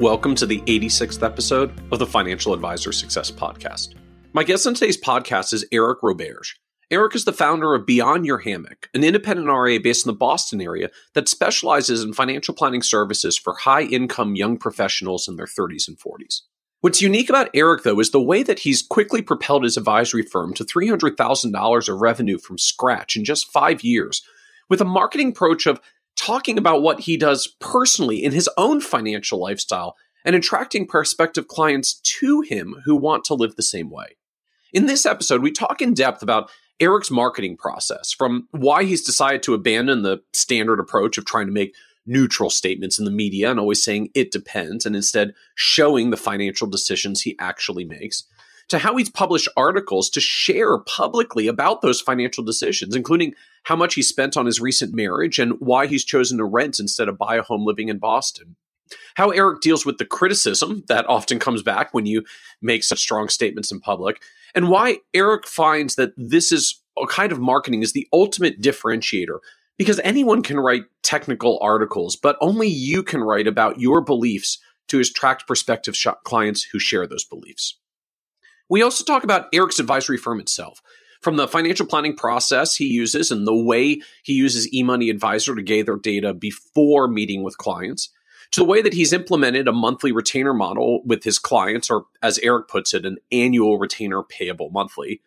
Welcome to the 86th episode of the Financial Advisor Success Podcast. My guest on today's podcast is Eric Roberge. Eric is the founder of Beyond Your Hammock, an independent RA based in the Boston area that specializes in financial planning services for high income young professionals in their 30s and 40s. What's unique about Eric, though, is the way that he's quickly propelled his advisory firm to $300,000 of revenue from scratch in just five years, with a marketing approach of talking about what he does personally in his own financial lifestyle and attracting prospective clients to him who want to live the same way. In this episode, we talk in depth about Eric's marketing process, from why he's decided to abandon the standard approach of trying to make neutral statements in the media and always saying it depends, and instead showing the financial decisions he actually makes, to how he's published articles to share publicly about those financial decisions, including how much he spent on his recent marriage and why he's chosen to rent instead of buy a home living in Boston. How Eric deals with the criticism that often comes back when you make such strong statements in public, and why Eric finds that this is a kind of marketing is the ultimate differentiator because anyone can write technical articles, but only you can write about your beliefs to attract prospective clients who share those beliefs. We also talk about Eric's advisory firm itself. From the financial planning process he uses and the way he uses eMoney Advisor to gather data before meeting with clients, to the way that he's implemented a monthly retainer model with his clients, or as Eric puts it, an annual retainer payable monthly,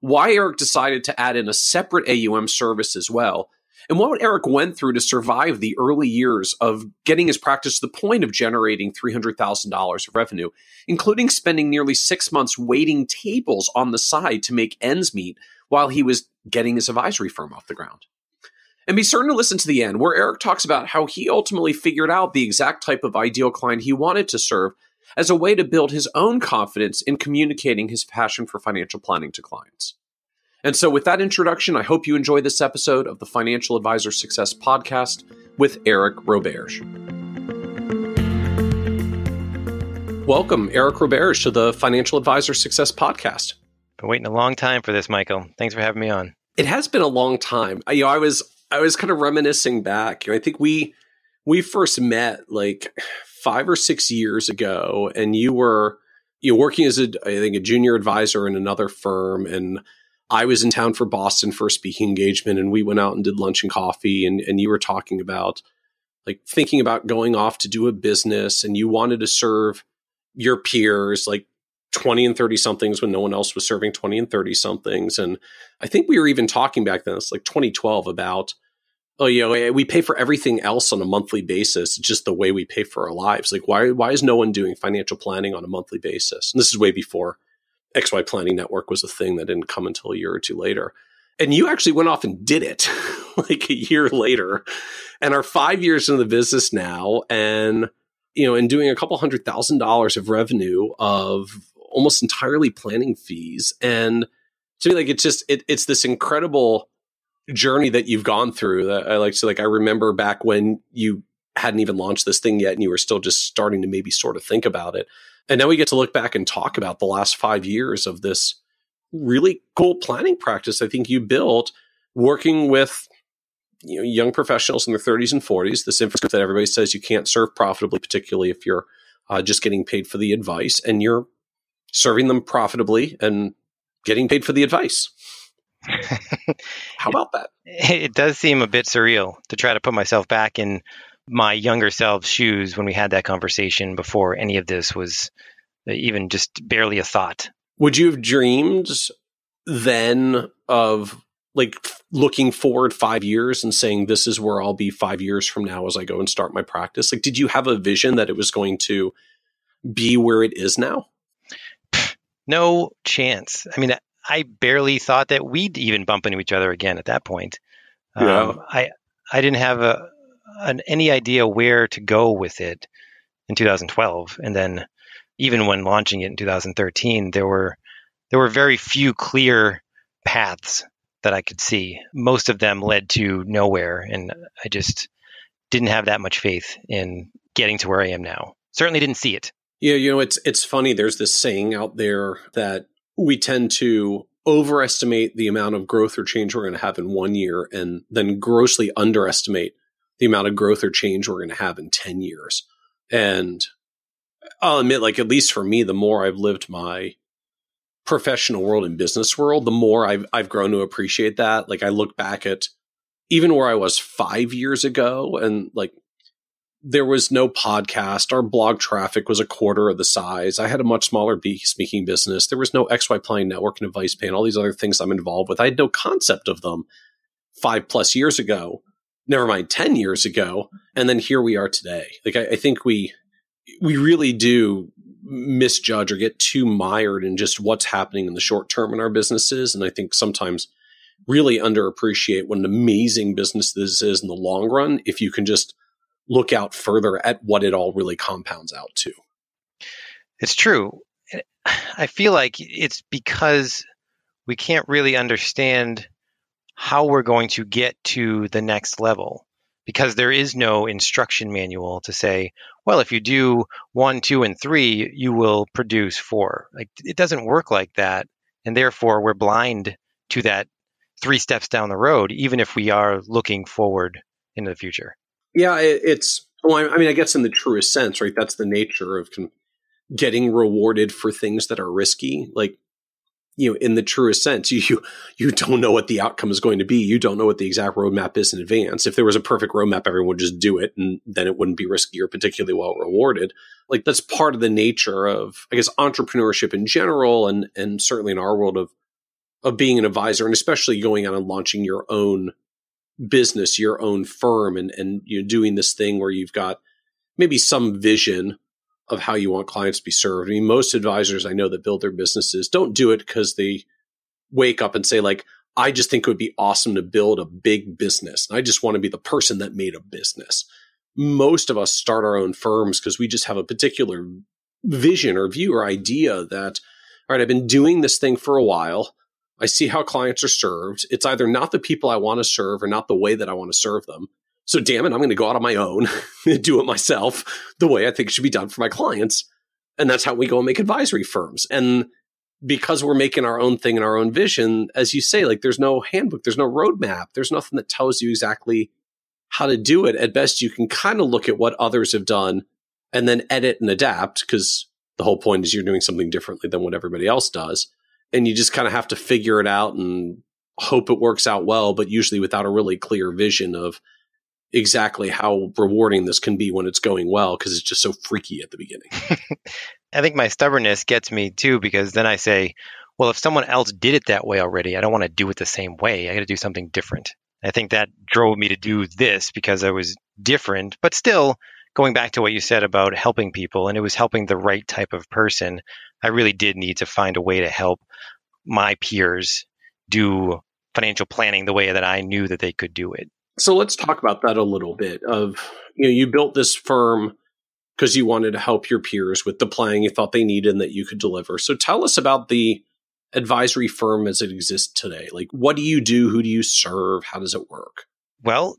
why Eric decided to add in a separate AUM service as well, and what Eric went through to survive the early years of getting his practice to the point of generating $300,000 of revenue, including spending nearly six months waiting tables on the side to make ends meet while he was getting his advisory firm off the ground. And be certain to listen to the end, where Eric talks about how he ultimately figured out the exact type of ideal client he wanted to serve as a way to build his own confidence in communicating his passion for financial planning to clients. And so, with that introduction, I hope you enjoy this episode of the Financial Advisor Success Podcast with Eric Roberge. Welcome, Eric Roberge, to the Financial Advisor Success Podcast. Been waiting a long time for this, Michael. Thanks for having me on. It has been a long time. I, you know, I was I was kind of reminiscing back. You know, I think we we first met like five or six years ago, and you were you know, working as a I think a junior advisor in another firm, and I was in town for Boston for a speaking engagement and we went out and did lunch and coffee and, and you were talking about like thinking about going off to do a business and you wanted to serve your peers like 20 and 30 somethings when no one else was serving 20 and 30 somethings. And I think we were even talking back then, it's like 2012 about, oh, you know, we pay for everything else on a monthly basis. Just the way we pay for our lives. Like, why, why is no one doing financial planning on a monthly basis? And this is way before XY Planning Network was a thing that didn't come until a year or two later. And you actually went off and did it like a year later and are five years into the business now and, you know, and doing a couple hundred thousand dollars of revenue of almost entirely planning fees. And to me, like, it's just, it, it's this incredible journey that you've gone through that I like to, like, I remember back when you hadn't even launched this thing yet and you were still just starting to maybe sort of think about it and now we get to look back and talk about the last five years of this really cool planning practice I think you built working with you know, young professionals in their 30s and 40s. This infrastructure that everybody says you can't serve profitably, particularly if you're uh, just getting paid for the advice, and you're serving them profitably and getting paid for the advice. How about that? It does seem a bit surreal to try to put myself back in my younger self's shoes when we had that conversation before any of this was even just barely a thought. Would you have dreamed then of like looking forward five years and saying, this is where I'll be five years from now as I go and start my practice? Like, did you have a vision that it was going to be where it is now? No chance. I mean, I barely thought that we'd even bump into each other again at that point. Yeah. Um, I I didn't have a an, any idea where to go with it in 2012. And then even when launching it in 2013, there were there were very few clear paths that I could see. Most of them led to nowhere, and I just didn't have that much faith in getting to where I am now. Certainly didn't see it. Yeah, you know, it's it's funny. There's this saying out there that we tend to overestimate the amount of growth or change we're going to have in one year, and then grossly underestimate the amount of growth or change we're going to have in ten years. And I'll admit, like at least for me, the more I've lived my professional world and business world, the more I've I've grown to appreciate that. Like I look back at even where I was five years ago, and like there was no podcast. Our blog traffic was a quarter of the size. I had a much smaller speaking business. There was no XY Planning Network and AdvicePay, all these other things I'm involved with. I had no concept of them five plus years ago, never mind 10 years ago. And then here we are today. Like, I, I think we, we really do misjudge or get too mired in just what's happening in the short term in our businesses. And I think sometimes really underappreciate what an amazing business this is in the long run if you can just look out further at what it all really compounds out to. It's true. I feel like it's because we can't really understand how we're going to get to the next level because there is no instruction manual to say, well, if you do one, two, and three, you will produce four. Like it doesn't work like that. And therefore, we're blind to that three steps down the road, even if we are looking forward into the future. Yeah, it, it's, well, I mean, I guess in the truest sense, right? That's the nature of getting rewarded for things that are risky. Like, you know, in the truest sense, you you don't know what the outcome is going to be. You don't know what the exact roadmap is in advance. If there was a perfect roadmap, everyone would just do it, and then it wouldn't be risky or particularly well rewarded. Like that's part of the nature of, I guess, entrepreneurship in general, and and certainly in our world of of being an advisor, and especially going out and launching your own business, your own firm, and and you know, doing this thing where you've got maybe some vision of how you want clients to be served. I mean, most advisors I know that build their businesses don't do it because they wake up and say, like, I just think it would be awesome to build a big business. I just want to be the person that made a business. Most of us start our own firms because we just have a particular vision or view or idea that, all right, I've been doing this thing for a while. I see how clients are served. It's either not the people I want to serve or not the way that I want to serve them. So damn it, I'm going to go out on my own and do it myself the way I think it should be done for my clients. And that's how we go and make advisory firms. And because we're making our own thing and our own vision, as you say, like there's no handbook, there's no roadmap, there's nothing that tells you exactly how to do it. At best, you can kind of look at what others have done and then edit and adapt because the whole point is you're doing something differently than what everybody else does. And you just kind of have to figure it out and hope it works out well, but usually without a really clear vision of exactly how rewarding this can be when it's going well because it's just so freaky at the beginning. I think my stubbornness gets me too because then I say, well, if someone else did it that way already, I don't want to do it the same way. I got to do something different. I think that drove me to do this because I was different, but still going back to what you said about helping people and it was helping the right type of person. I really did need to find a way to help my peers do financial planning the way that I knew that they could do it. So let's talk about that a little bit. Of you know, you built this firm because you wanted to help your peers with the plan you thought they needed and that you could deliver. So tell us about the advisory firm as it exists today. Like, what do you do? Who do you serve? How does it work? Well,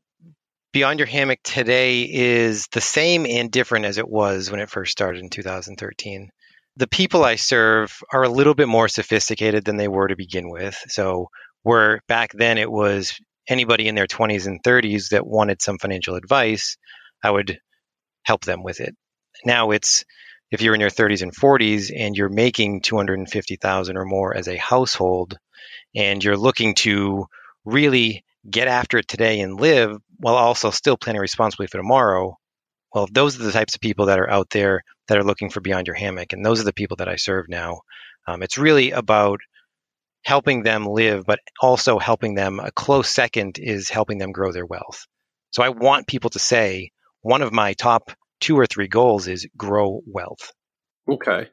Beyond Your Hammock today is the same and different as it was when it first started in 2013. The people I serve are a little bit more sophisticated than they were to begin with. So, where back then it was anybody in their 20s and 30s that wanted some financial advice, I would help them with it. Now it's if you're in your 30s and 40s and you're making 250,000 or more as a household and you're looking to really get after it today and live while also still planning responsibly for tomorrow, well, those are the types of people that are out there that are looking for beyond your hammock, and those are the people that I serve now. Um, it's really about helping them live, but also helping them. A close second is helping them grow their wealth. So I want people to say one of my top two or three goals is grow wealth. Okay.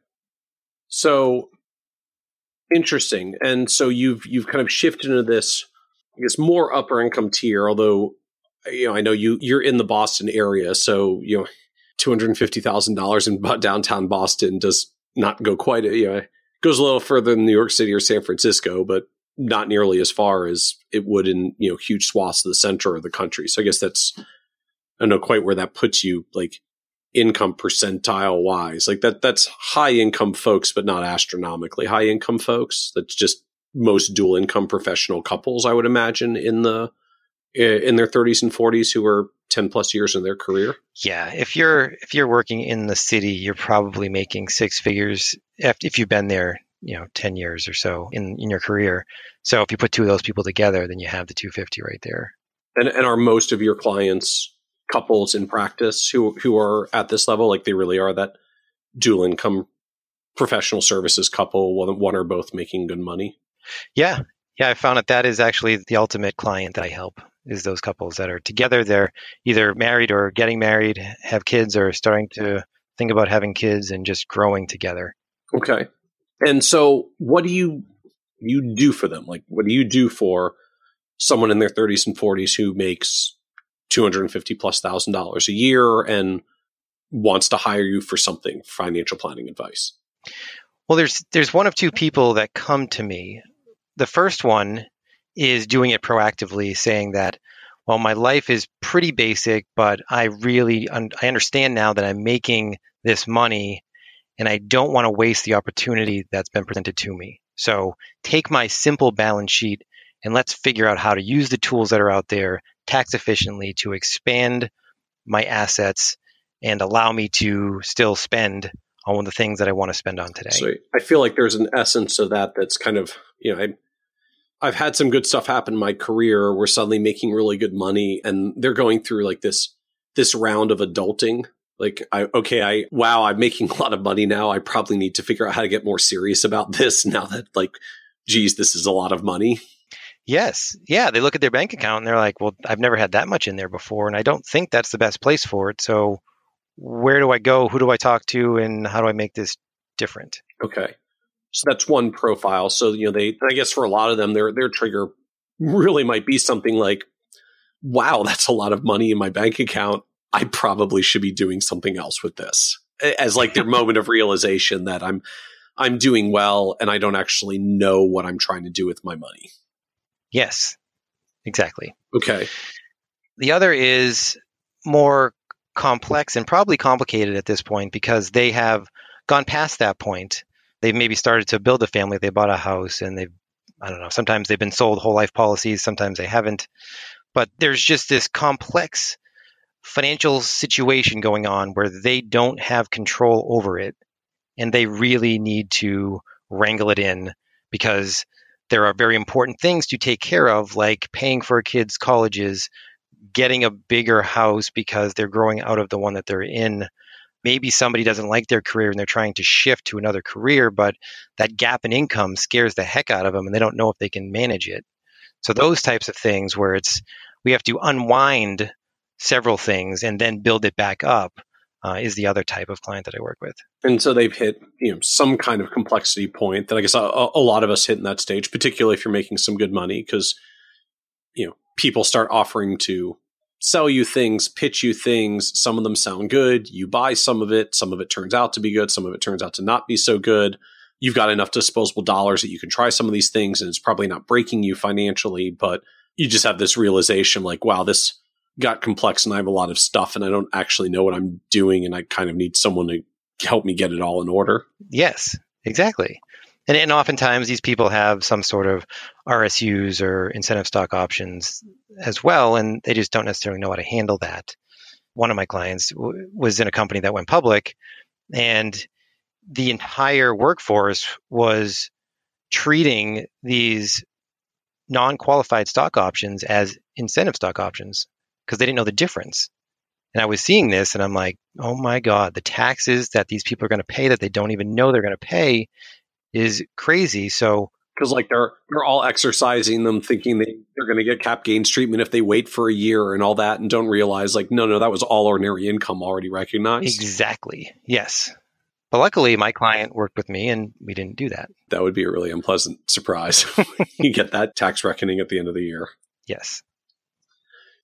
So interesting. And so you've you've kind of shifted into this I guess more upper income tier, although you know, I know you you're in the Boston area, so you know, two hundred and fifty thousand dollars in downtown Boston does not go quite, you know, goes a little further than New York City or San Francisco, but not nearly as far as it would in, you know, huge swaths of the center of the country. So I guess that's, I don't know quite where that puts you, like income percentile wise. Like that, that's high income folks, but not astronomically high income folks. That's just most dual income professional couples, I would imagine, in the, in their 30s and 40s who are 10 plus years in their career? Yeah if you're if you're working in the city you're probably making six figures if, if you've been there you know 10 years or so in, in your career. So if you put two of those people together then you have the 250 right there. And, and are most of your clients couples in practice who who are at this level? Like they really are that dual income professional services couple one, one or both making good money? Yeah. Yeah i found that that is actually the ultimate client that i help is those couples that are together. They're either married or getting married, have kids, or starting to think about having kids and just growing together. Okay. And so, what do you you do for them? Like, what do you do for someone in their 30s and 40s who makes 250 plus thousand dollars a year and wants to hire you for something financial planning advice? Well, there's there's one of two people that come to me. The first one is doing it proactively, saying that, well, my life is pretty basic, but I really un- I understand now that I'm making this money, and I don't want to waste the opportunity that's been presented to me. So take my simple balance sheet and let's figure out how to use the tools that are out there tax efficiently to expand my assets and allow me to still spend on the things that I want to spend on today. So I feel like there's an essence of that that's kind of, you know, I, I've had some good stuff happen in my career. We're suddenly making really good money and they're going through like this, this round of adulting. Like, I, okay, I, wow, I'm making a lot of money now. I probably need to figure out how to get more serious about this now that like, geez, this is a lot of money. Yes. Yeah. They look at their bank account and they're like, well, I've never had that much in there before. And I don't think that's the best place for it. So where do I go? Who do I talk to? And how do I make this different? Okay. So that's one profile. So, you know, they, I guess for a lot of them, their, their trigger really might be something like, wow, that's a lot of money in my bank account. I probably should be doing something else with this as like their moment of realization that I'm, I'm doing well and I don't actually know what I'm trying to do with my money. Yes, exactly. Okay. The other is more complex and probably complicated at this point because they have gone past that point they've maybe started to build a family. They bought a house and they've, I don't know, sometimes they've been sold whole life policies, sometimes they haven't. But there's just this complex financial situation going on where they don't have control over it and they really need to wrangle it in because there are very important things to take care of, like paying for a kid's colleges, getting a bigger house because they're growing out of the one that they're in, maybe somebody doesn't like their career and they're trying to shift to another career, but that gap in income scares the heck out of them and they don't know if they can manage it. So those types of things where it's we have to unwind several things and then build it back up uh, is the other type of client that I work with. And so they've hit you know some kind of complexity point that I guess a, a lot of us hit in that stage, particularly if you're making some good money, because you know people start offering to sell you things, pitch you things. Some of them sound good. You buy some of it. Some of it turns out to be good. Some of it turns out to not be so good. You've got enough disposable dollars that you can try some of these things and it's probably not breaking you financially, but you just have this realization like, wow, this got complex and I have a lot of stuff and I don't actually know what I'm doing and I kind of need someone to help me get it all in order. Yes, exactly. And, and oftentimes these people have some sort of RSUs or incentive stock options as well, and they just don't necessarily know how to handle that. One of my clients w- was in a company that went public, and the entire workforce was treating these non qualified stock options as incentive stock options because they didn't know the difference. And I was seeing this and I'm like, oh my God, the taxes that these people are going to pay that they don't even know they're going to pay is crazy. So because like they're they're all exercising them, thinking they they're going to get cap gains treatment if they wait for a year and all that, and don't realize like no no that was all ordinary income already recognized. Exactly. Yes. But luckily, my client worked with me, and we didn't do that. That would be a really unpleasant surprise. you get that tax reckoning at the end of the year. Yes.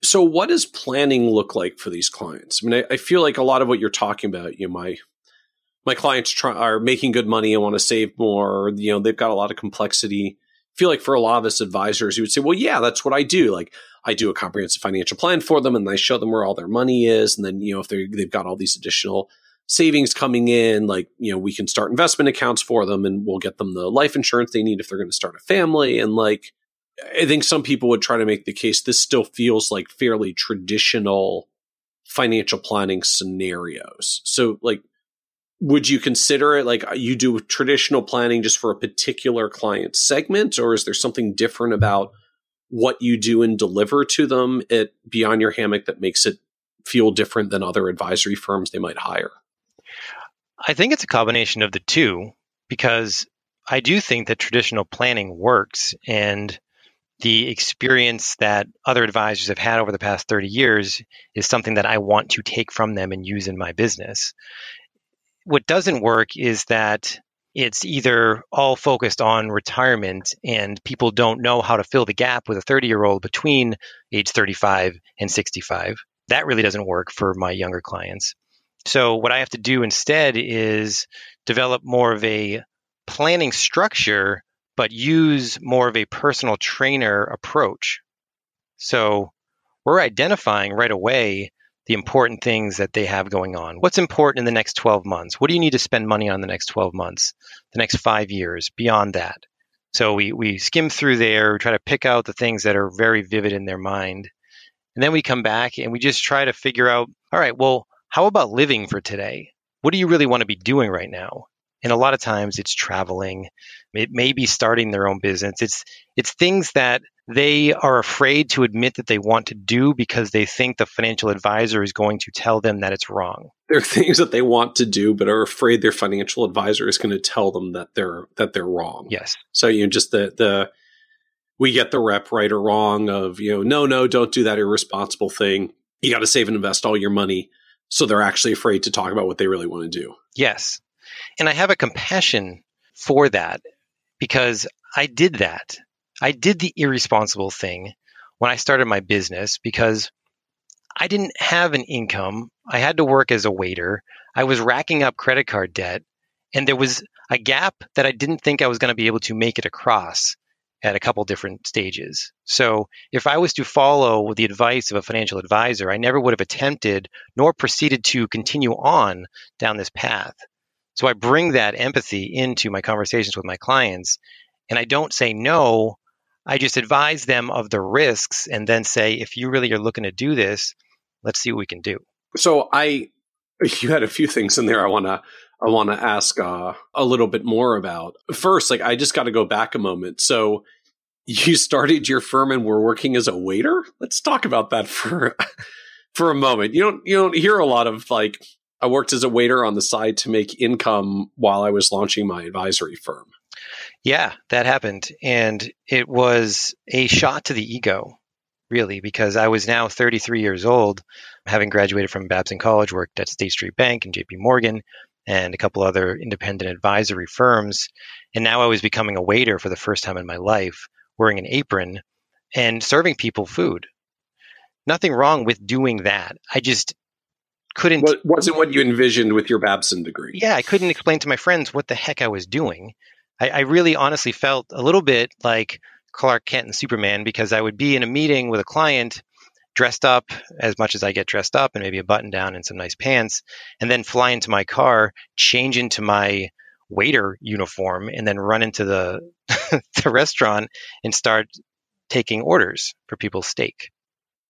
So, what does planning look like for these clients? I mean, I, I feel like a lot of what you're talking about, you know, my my clients try, are making good money and want to save more. You know, they've got a lot of complexity. I feel like for a lot of us advisors, you would say, well, yeah, that's what I do. Like I do a comprehensive financial plan for them and I show them where all their money is. And then, you know, if they they've got all these additional savings coming in, like, you know, we can start investment accounts for them and we'll get them the life insurance they need if they're going to start a family. And like, I think some people would try to make the case this still feels like fairly traditional financial planning scenarios. So, like, would you consider it like uh, you do traditional planning just for a particular client segment, or is there something different about what you do and deliver to them at Beyond Your Hammock that makes it feel different than other advisory firms they might hire? I think it's a combination of the two because I do think that traditional planning works and the experience that other advisors have had over the past 30 years is something that I want to take from them and use in my business. What doesn't work is that it's either all focused on retirement and people don't know how to fill the gap with a 30 year old between age 35 and 65. That really doesn't work for my younger clients. So, what I have to do instead is develop more of a planning structure, but use more of a personal trainer approach. So, we're identifying right away the important things that they have going on. What's important in the next 12 months? What do you need to spend money on the next 12 months, the next five years, beyond that? So we, we skim through there, we try to pick out the things that are very vivid in their mind. And then we come back and we just try to figure out all right, well, how about living for today? What do you really want to be doing right now? And a lot of times it's traveling. It may be starting their own business. It's it's things that they are afraid to admit that they want to do because they think the financial advisor is going to tell them that it's wrong. There are things that they want to do but are afraid their financial advisor is going to tell them that they're that they're wrong. Yes. So you know just the the we get the rep right or wrong of, you know, no, no, don't do that irresponsible thing. You got to save and invest all your money. So they're actually afraid to talk about what they really want to do. Yes. And I have a compassion for that because I did that. I did the irresponsible thing when I started my business because I didn't have an income. I had to work as a waiter. I was racking up credit card debt, and there was a gap that I didn't think I was going to be able to make it across at a couple different stages. So, if I was to follow the advice of a financial advisor, I never would have attempted nor proceeded to continue on down this path. So, I bring that empathy into my conversations with my clients, and I don't say no I just advise them of the risks and then say, if you really are looking to do this, let's see what we can do. So I, you had a few things in there I want to, I want to ask uh, a little bit more about. First, like I just got to go back a moment. So you started your firm and were working as a waiter. Let's talk about that for for a moment. You don't you don't hear a lot of like I worked as a waiter on the side to make income while I was launching my advisory firm. Yeah, that happened. And it was a shot to the ego, really, because I was now 33 years old, having graduated from Babson College, worked at State Street Bank and JP Morgan and a couple other independent advisory firms. And now I was becoming a waiter for the first time in my life, wearing an apron and serving people food. Nothing wrong with doing that. I just couldn't. What, wasn't what you envisioned with your Babson degree. Yeah, I couldn't explain to my friends what the heck I was doing. I, I really honestly felt a little bit like Clark Kent and Superman because I would be in a meeting with a client dressed up as much as I get dressed up and maybe a button down and some nice pants, and then fly into my car, change into my waiter uniform, and then run into the the restaurant and start taking orders for people's steak.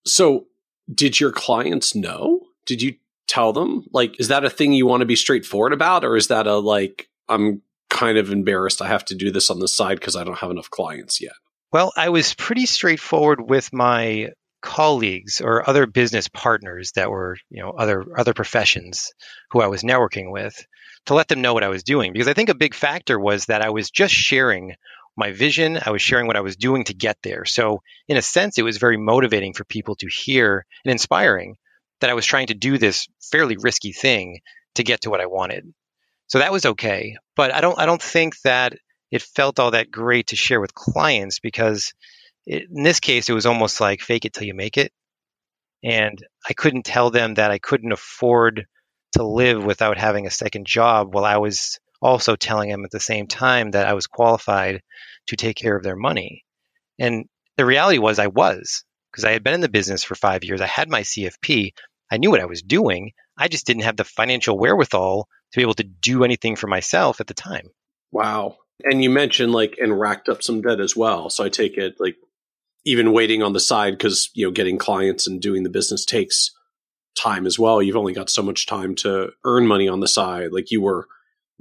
So, did your clients know? Did you tell them? Like, is that a thing you want to be straightforward about, or is that a like I'm kind of embarrassed I have to do this on the side because I don't have enough clients yet? Well, I was pretty straightforward with my colleagues or other business partners that were, you know, other other professions who I was networking with to let them know what I was doing because I think a big factor was that I was just sharing my vision, I was sharing what I was doing to get there. So, in a sense, it was very motivating for people to hear and inspiring that I was trying to do this fairly risky thing to get to what I wanted. So that was okay. But I don't I don't think that it felt all that great to share with clients because it, in this case it was almost like fake it till you make it. And I couldn't tell them that I couldn't afford to live without having a second job while I was also telling them at the same time that I was qualified to take care of their money. And the reality was I was because I had been in the business for five years. I had my CFP. I knew what I was doing. I just didn't have the financial wherewithal to be able to do anything for myself at the time. Wow. And you mentioned like and racked up some debt as well. So I take it like even waiting on the side because you know getting clients and doing the business takes time as well. You've only got so much time to earn money on the side. Like you were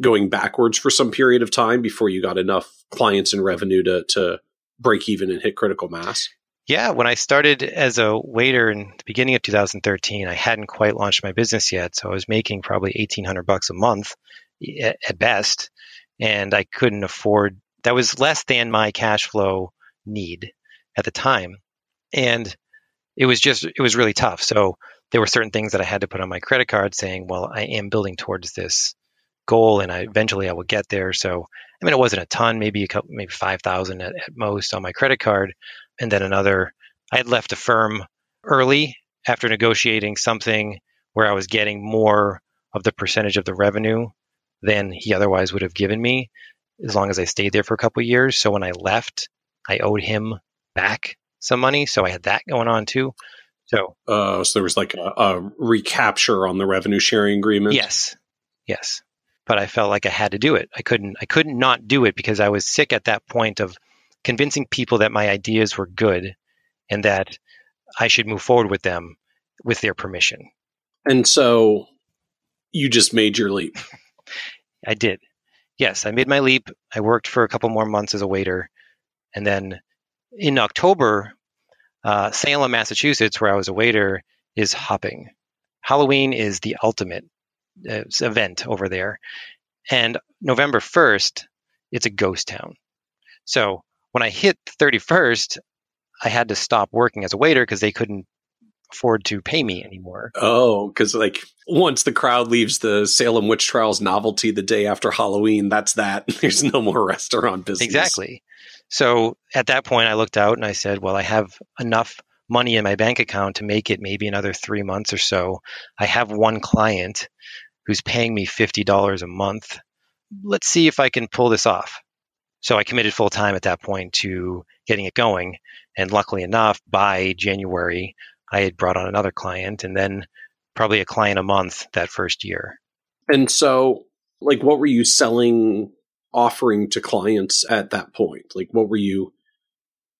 going backwards for some period of time before you got enough clients and revenue to to break even and hit critical mass. Yeah, when I started as a waiter in the beginning of 2013, I hadn't quite launched my business yet, so I was making probably 1800 bucks a month eh, at best, and I couldn't afford that was less than my cash flow need at the time. And it was just it was really tough. So there were certain things that I had to put on my credit card saying, well, I am building towards this goal and I eventually I will get there. So I mean it wasn't a ton, maybe a couple maybe 5,000 at, at most on my credit card, and then another. I had left a firm early after negotiating something where I was getting more of the percentage of the revenue than he otherwise would have given me as long as I stayed there for a couple years. So when I left, I owed him back some money. So I had that going on too. So, uh, so there was like a, a recapture on the revenue sharing agreement. Yes, yes. But I felt like I had to do it. I couldn't. I couldn't not do it because I was sick at that point of convincing people that my ideas were good and that I should move forward with them with their permission. And so you just made your leap. I did. Yes, I made my leap. I worked for a couple more months as a waiter. And then in October, uh, Salem, Massachusetts, where I was a waiter, is hopping. Halloween is the ultimate uh, event over there. And November 1st, it's a ghost town. So when I hit 31st, I had to stop working as a waiter because they couldn't afford to pay me anymore. Oh, because like once the crowd leaves the Salem witch trials novelty the day after Halloween, that's that. There's no more restaurant business. Exactly. So at that point, I looked out and I said, well, I have enough money in my bank account to make it maybe another three months or so. I have one client who's paying me $50 a month. Let's see if I can pull this off. So I committed full time at that point to getting it going. And luckily enough, by January, I had brought on another client and then probably a client a month that first year. And so, like, what were you selling, offering to clients at that point? Like, what were you,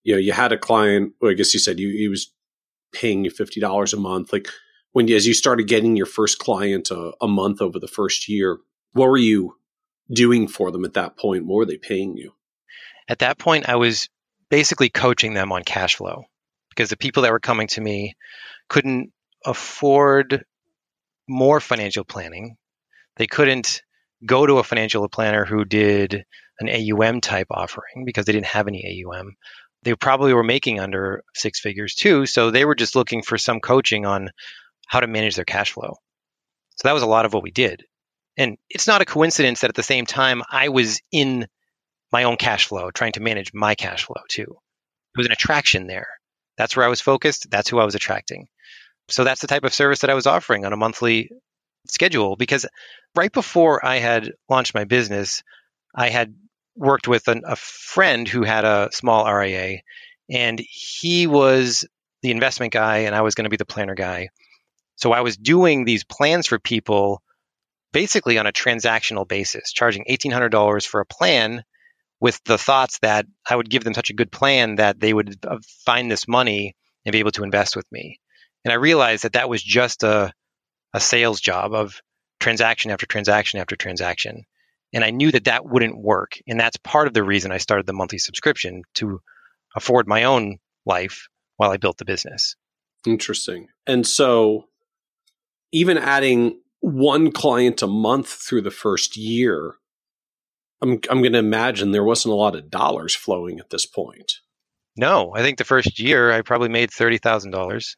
you know, you had a client, well, I guess you said you, he was paying you $50 a month. Like, when as you started getting your first client a, a month over the first year, what were you doing for them at that point? What were they paying you? At that point, I was basically coaching them on cash flow because the people that were coming to me couldn't afford more financial planning. They couldn't go to a financial planner who did an AUM type offering because they didn't have any AUM. They probably were making under six figures too. So they were just looking for some coaching on how to manage their cash flow. So that was a lot of what we did. And it's not a coincidence that at the same time I was in my own cash flow, trying to manage my cash flow too. There was an attraction there. That's where I was focused. That's who I was attracting. So that's the type of service that I was offering on a monthly schedule because right before I had launched my business, I had worked with an, a friend who had a small RIA and he was the investment guy and I was going to be the planner guy. So I was doing these plans for people basically on a transactional basis, charging $1,800 for a plan with the thoughts that I would give them such a good plan that they would uh, find this money and be able to invest with me. And I realized that that was just a, a sales job of transaction after transaction after transaction. And I knew that that wouldn't work. And that's part of the reason I started the monthly subscription to afford my own life while I built the business. Interesting. And so, even adding one client a month through the first year, I'm I'm going to imagine there wasn't a lot of dollars flowing at this point. No, I think the first year I probably made thirty thousand dollars.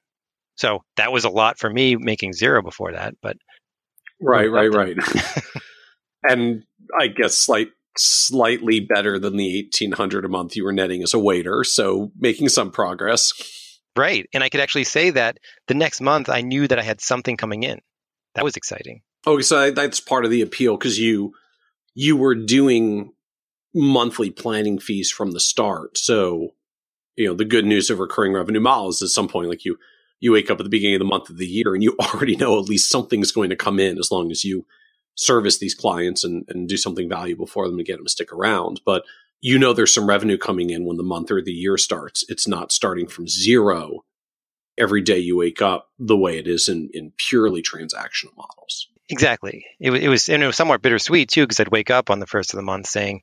So that was a lot for me making zero before that, but right, right, right. and I guess slight slightly better than the eighteen hundred a month you were netting as a waiter. So making some progress. Right, and I could actually say that the next month I knew that I had something coming in. That was exciting. Oh, so that's part of the appeal because you you were doing monthly planning fees from the start. So, you know, the good news of recurring revenue models is at some point, like you you wake up at the beginning of the month of the year and you already know at least something's going to come in as long as you service these clients and, and do something valuable for them to get them to stick around. But you know there's some revenue coming in when the month or the year starts. It's not starting from zero every day you wake up the way it is in, in purely transactional models. Exactly. It, it was, and it was somewhat bittersweet too, because I'd wake up on the first of the month saying,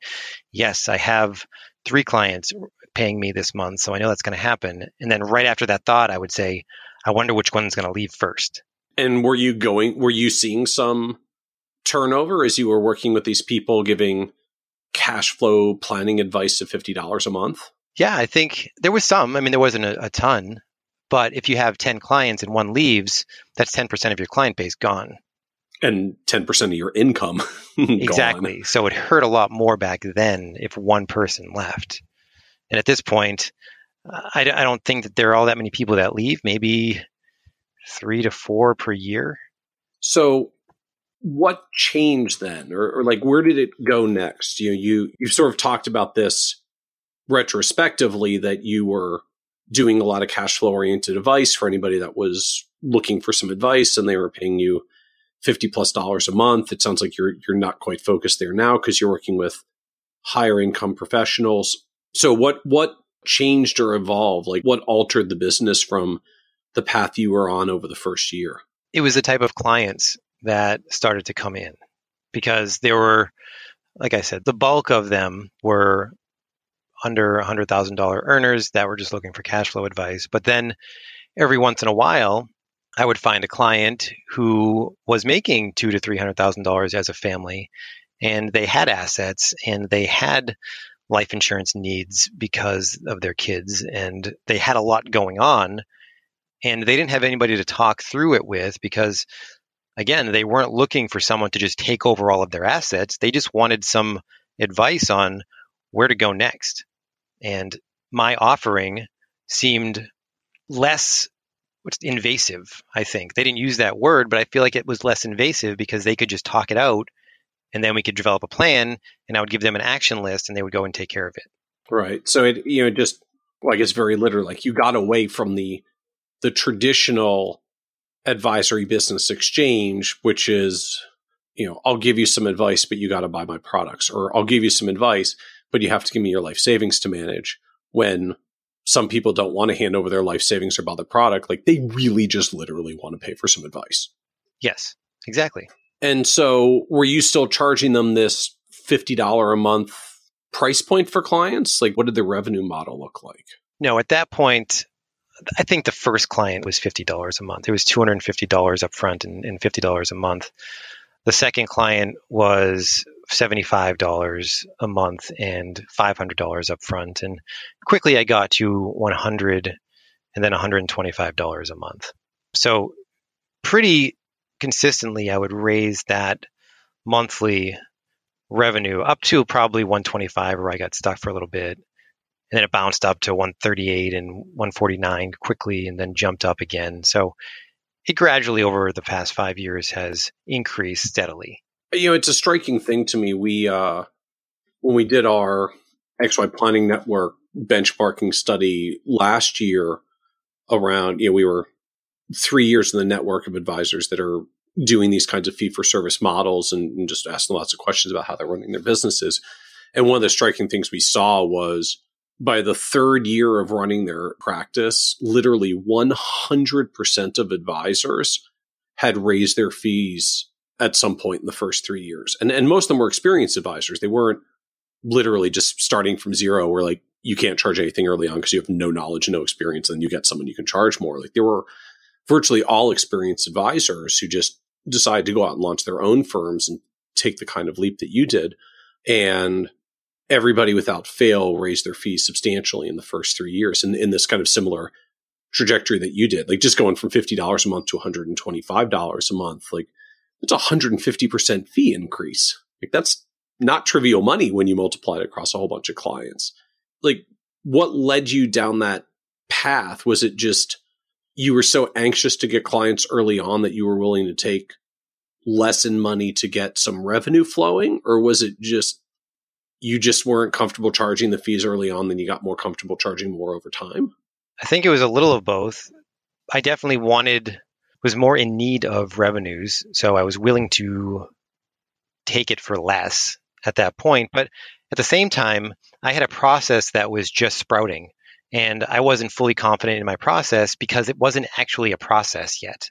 yes, I have three clients paying me this month. So I know that's going to happen. And then right after that thought, I would say, I wonder which one's going to leave first. And were you going, were you seeing some turnover as you were working with these people giving cash flow planning advice of $50 a month? Yeah, I think there was some. I mean, there wasn't a, a ton, but if you have 10 clients and one leaves, that's 10% of your client base gone. And 10% of your income. exactly. So it hurt a lot more back then if one person left. And at this point, I, I don't think that there are all that many people that leave, maybe three to four per year. So what changed then or, or, like where did it go next you know you you sort of talked about this retrospectively that you were doing a lot of cash flow oriented advice for anybody that was looking for some advice and they were paying you 50 plus dollars a month. It sounds like you're you're not quite focused there now because you're working with higher income professionals. So what what changed or evolved? Like what altered the business from the path you were on over the first year? It was the type of clients that started to come in because there were, like I said, the bulk of them were under $100,000 earners that were just looking for cash flow advice. But then every once in a while, I would find a client who was making two to three hundred thousand dollars as a family, and they had assets and they had life insurance needs because of their kids, and they had a lot going on, and they didn't have anybody to talk through it with because again, they weren't looking for someone to just take over all of their assets. They just wanted some advice on where to go next. And my offering seemed less invasive, I think. They didn't use that word, but I feel like it was less invasive because they could just talk it out and then we could develop a plan and I would give them an action list and they would go and take care of it. Right. So it you know just well, I guess very literally like you got away from the the traditional advisory business exchange, which is, you know, I'll give you some advice, but you got to buy my products, or I'll give you some advice, but you have to give me your life savings to manage. When some people don't want to hand over their life savings or buy the product, like they really just literally want to pay for some advice. Yes, exactly. And so, were you still charging them this $50 a month price point for clients? Like, what did the revenue model look like? No, at that point, I think the first client was fifty dollars a month. It was two hundred and fifty dollars up front and, and fifty dollars a month. The second client was seventy-five dollars a month and five hundred dollars up front. And quickly, I got to one hundred, and then one hundred and twenty-five dollars a month. So, pretty consistently, I would raise that monthly revenue up to probably 125 where I got stuck for a little bit and then it bounced up to 138 and 149 quickly and then jumped up again. So it gradually over the past five years has increased steadily. You know, it's a striking thing to me. We, uh, when we did our XY Planning Network benchmarking study last year around, you know, we were three years in the network of advisors that are doing these kinds of fee for service models and, and just asking lots of questions about how they're running their businesses. And one of the striking things we saw was by the third year of running their practice, literally 100% of advisors had raised their fees at some point in the first three years. And, and most of them were experienced advisors. They weren't literally just starting from zero where like you can't charge anything early on because you have no knowledge and no experience. And you get someone you can charge more. Like there were virtually all experienced advisors who just decided to go out and launch their own firms and take the kind of leap that you did. And everybody without fail raised their fees substantially in the first three years in, in this kind of similar trajectory that you did, like just going from $50 a month to $125 a month, like it's a 150% fee increase. Like that's not trivial money when you multiply it across a whole bunch of clients. Like what led you down that path? Was it just you were so anxious to get clients early on that you were willing to take lessen money to get some revenue flowing, or was it just you just weren't comfortable charging the fees early on, then you got more comfortable charging more over time? I think it was a little of both. I definitely wanted was more in need of revenues, so I was willing to take it for less at that point. But at the same time, I had a process that was just sprouting, and I wasn't fully confident in my process because it wasn't actually a process yet.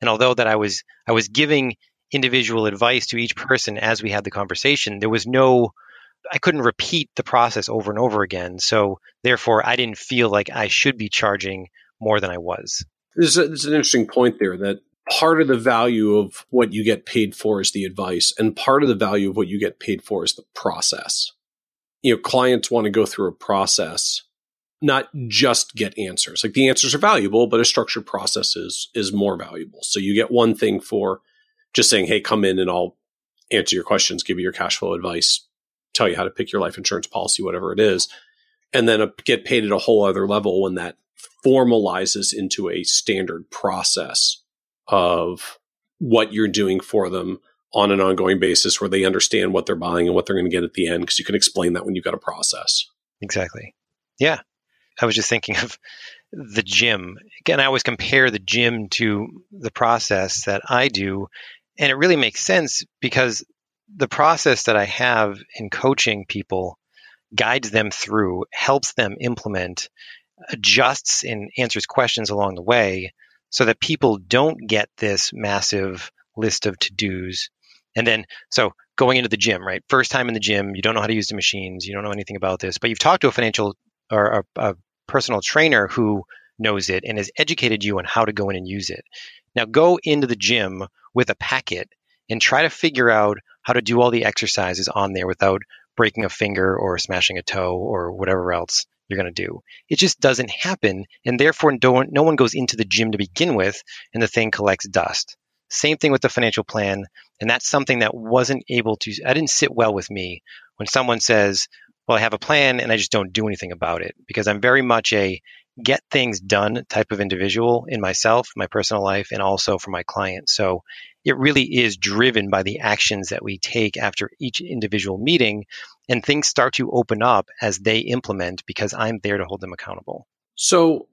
And although that I was I was giving individual advice to each person as we had the conversation, there was no I couldn't repeat the process over and over again. So therefore, I didn't feel like I should be charging more than I was. There's, a, there's an interesting point there that part of the value of what you get paid for is the advice, and part of the value of what you get paid for is the process. You know, clients want to go through a process, not just get answers. Like the answers are valuable, but a structured process is is more valuable. So you get one thing for just saying, "Hey, come in and I'll answer your questions, give you your cash flow advice, tell you how to pick your life insurance policy, whatever it is," and then get paid at a whole other level when that formalizes into a standard process of what you're doing for them on an ongoing basis where they understand what they're buying and what they're going to get at the end because you can explain that when you've got a process. Exactly. Yeah. I was just thinking of the gym. Again, I always compare the gym to the process that I do. And it really makes sense because the process that I have in coaching people guides them through, helps them implement, adjusts and answers questions along the way so that people don't get this massive list of to dos. And then, so going into the gym, right? First time in the gym, you don't know how to use the machines, you don't know anything about this, but you've talked to a financial or a, a personal trainer who knows it and has educated you on how to go in and use it. Now, go into the gym with a packet and try to figure out how to do all the exercises on there without breaking a finger or smashing a toe or whatever else you're going to do. It just doesn't happen. And therefore, no one goes into the gym to begin with and the thing collects dust. Same thing with the financial plan. And that's something that wasn't able to, I didn't sit well with me when someone says, well, I have a plan and I just don't do anything about it because I'm very much a get things done type of individual in myself, my personal life, and also for my clients. So it really is driven by the actions that we take after each individual meeting and things start to open up as they implement because I'm there to hold them accountable. So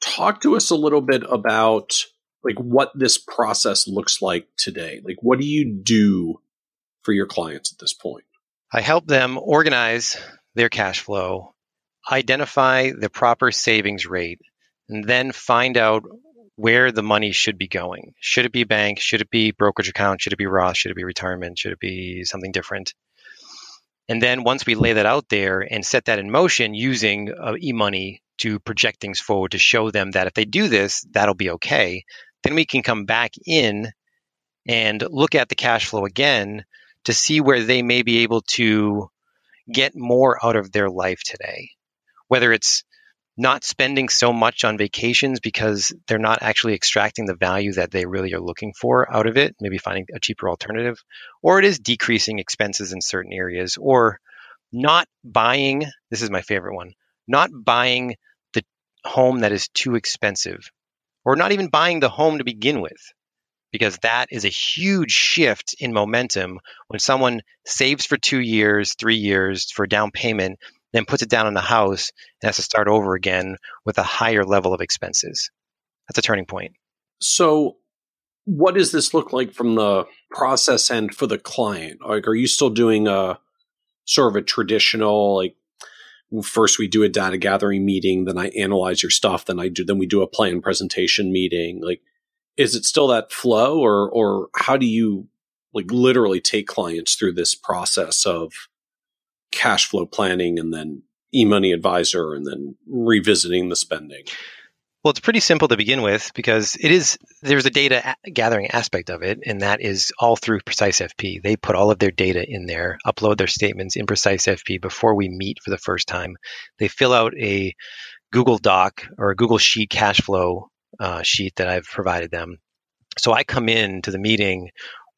talk to us a little bit about like what this process looks like today. Like what do you do for your clients at this point? I help them organize their cash flow, identify the proper savings rate, and then find out where the money should be going. Should it be bank? Should it be brokerage account? Should it be Roth? Should it be retirement? Should it be something different? And then once we lay that out there and set that in motion using uh, eMoney to project things forward to show them that if they do this, that'll be okay, then we can come back in and look at the cash flow again to see where they may be able to get more out of their life today. Whether it's not spending so much on vacations because they're not actually extracting the value that they really are looking for out of it, maybe finding a cheaper alternative, or it is decreasing expenses in certain areas, or not buying this is my favorite one not buying the home that is too expensive, or not even buying the home to begin with. Because that is a huge shift in momentum when someone saves for two years, three years for down payment then puts it down in the house and has to start over again with a higher level of expenses. That's a turning point. So, what does this look like from the process end for the client? Like, are you still doing a sort of a traditional, like, first we do a data gathering meeting, then I analyze your stuff, then I do, then we do a plan presentation meeting? Like, is it still that flow, or or how do you like literally take clients through this process of cash flow planning and then eMoney Advisor and then revisiting the spending? Well, it's pretty simple to begin with because it is there's a data gathering aspect of it, and that is all through Precise FP. They put all of their data in there, upload their statements in Precise FP before we meet for the first time. They fill out a Google Doc or a Google Sheet cash flow uh, sheet that I've provided them. So I come in to the meeting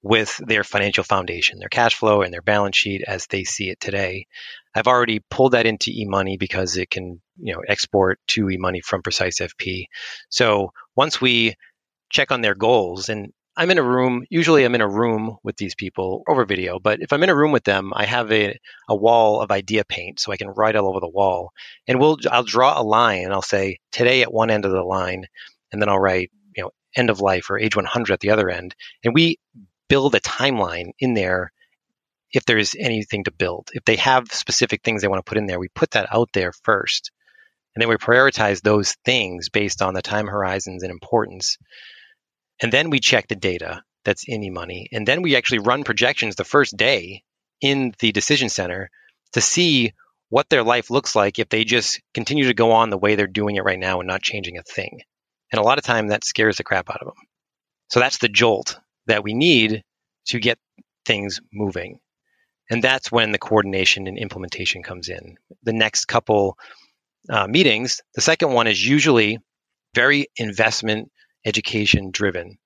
with their financial foundation, their cash flow and their balance sheet as they see it today. I've already pulled that into eMoney because it can, you know, export to eMoney from Precise FP. So once we check on their goals, and I'm in a room, usually I'm in a room with these people over video, but if I'm in a room with them, I have a, a wall of idea paint so I can write all over the wall. And we'll I'll draw a line and I'll say today at one end of the line, and then I'll write, you know, end of life or age 100 at the other end. And we build a timeline in there if there's anything to build. If they have specific things they want to put in there, we put that out there first. And then we prioritize those things based on the time horizons and importance. And then we check the data that's in eMoney. And then we actually run projections the first day in the decision center to see what their life looks like if they just continue to go on the way they're doing it right now and not changing a thing. And a lot of time that scares the crap out of them. So that's the jolt that we need to get things moving. And that's when the coordination and implementation comes in. The next couple uh, meetings, the second one is usually very investment education driven.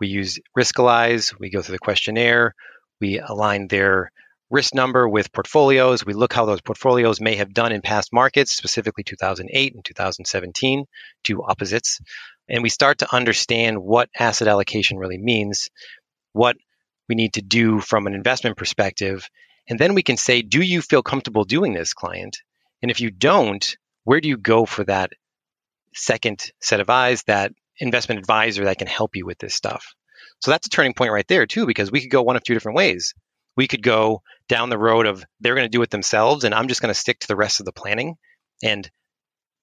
We use Riskalyze, we go through the questionnaire, we align their risk number with portfolios. We look how those portfolios may have done in past markets, specifically 2008 and 2017, two opposites. And we start to understand what asset allocation really means, what we need to do from an investment perspective. And then we can say, do you feel comfortable doing this, client? And if you don't, where do you go for that second set of eyes, that investment advisor that can help you with this stuff? So that's a turning point right there, too, because we could go one of two different ways. We could go down the road of they're going to do it themselves, and I'm just going to stick to the rest of the planning. And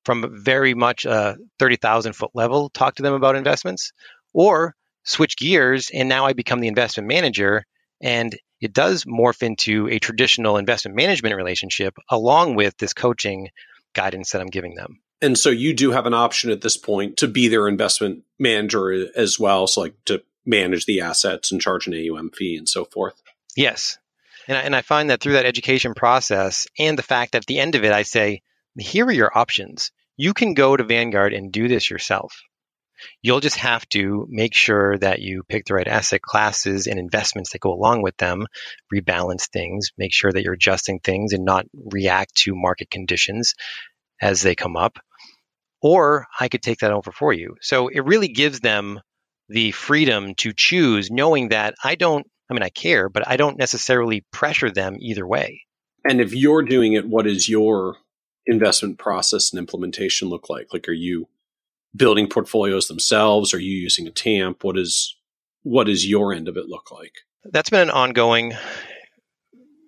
from very much a 30,000 foot level, talk to them about investments, or switch gears and now I become the investment manager. And it does morph into a traditional investment management relationship along with this coaching guidance that I'm giving them. And so you do have an option at this point to be their investment manager as well. So, like to manage the assets and charge an AUM fee and so forth. Yes. And I, and I find that through that education process and the fact that at the end of it, I say, here are your options. You can go to Vanguard and do this yourself. You'll just have to make sure that you pick the right asset classes and investments that go along with them, rebalance things, make sure that you're adjusting things and not react to market conditions as they come up. Or I could take that over for you. So it really gives them the freedom to choose, knowing that I don't, I mean, I care, but I don't necessarily pressure them either way. And if you're doing it, what is your investment process and implementation look like? Like, are you building portfolios themselves? Are you using a TAMP? What is what does your end of it look like? That's been an ongoing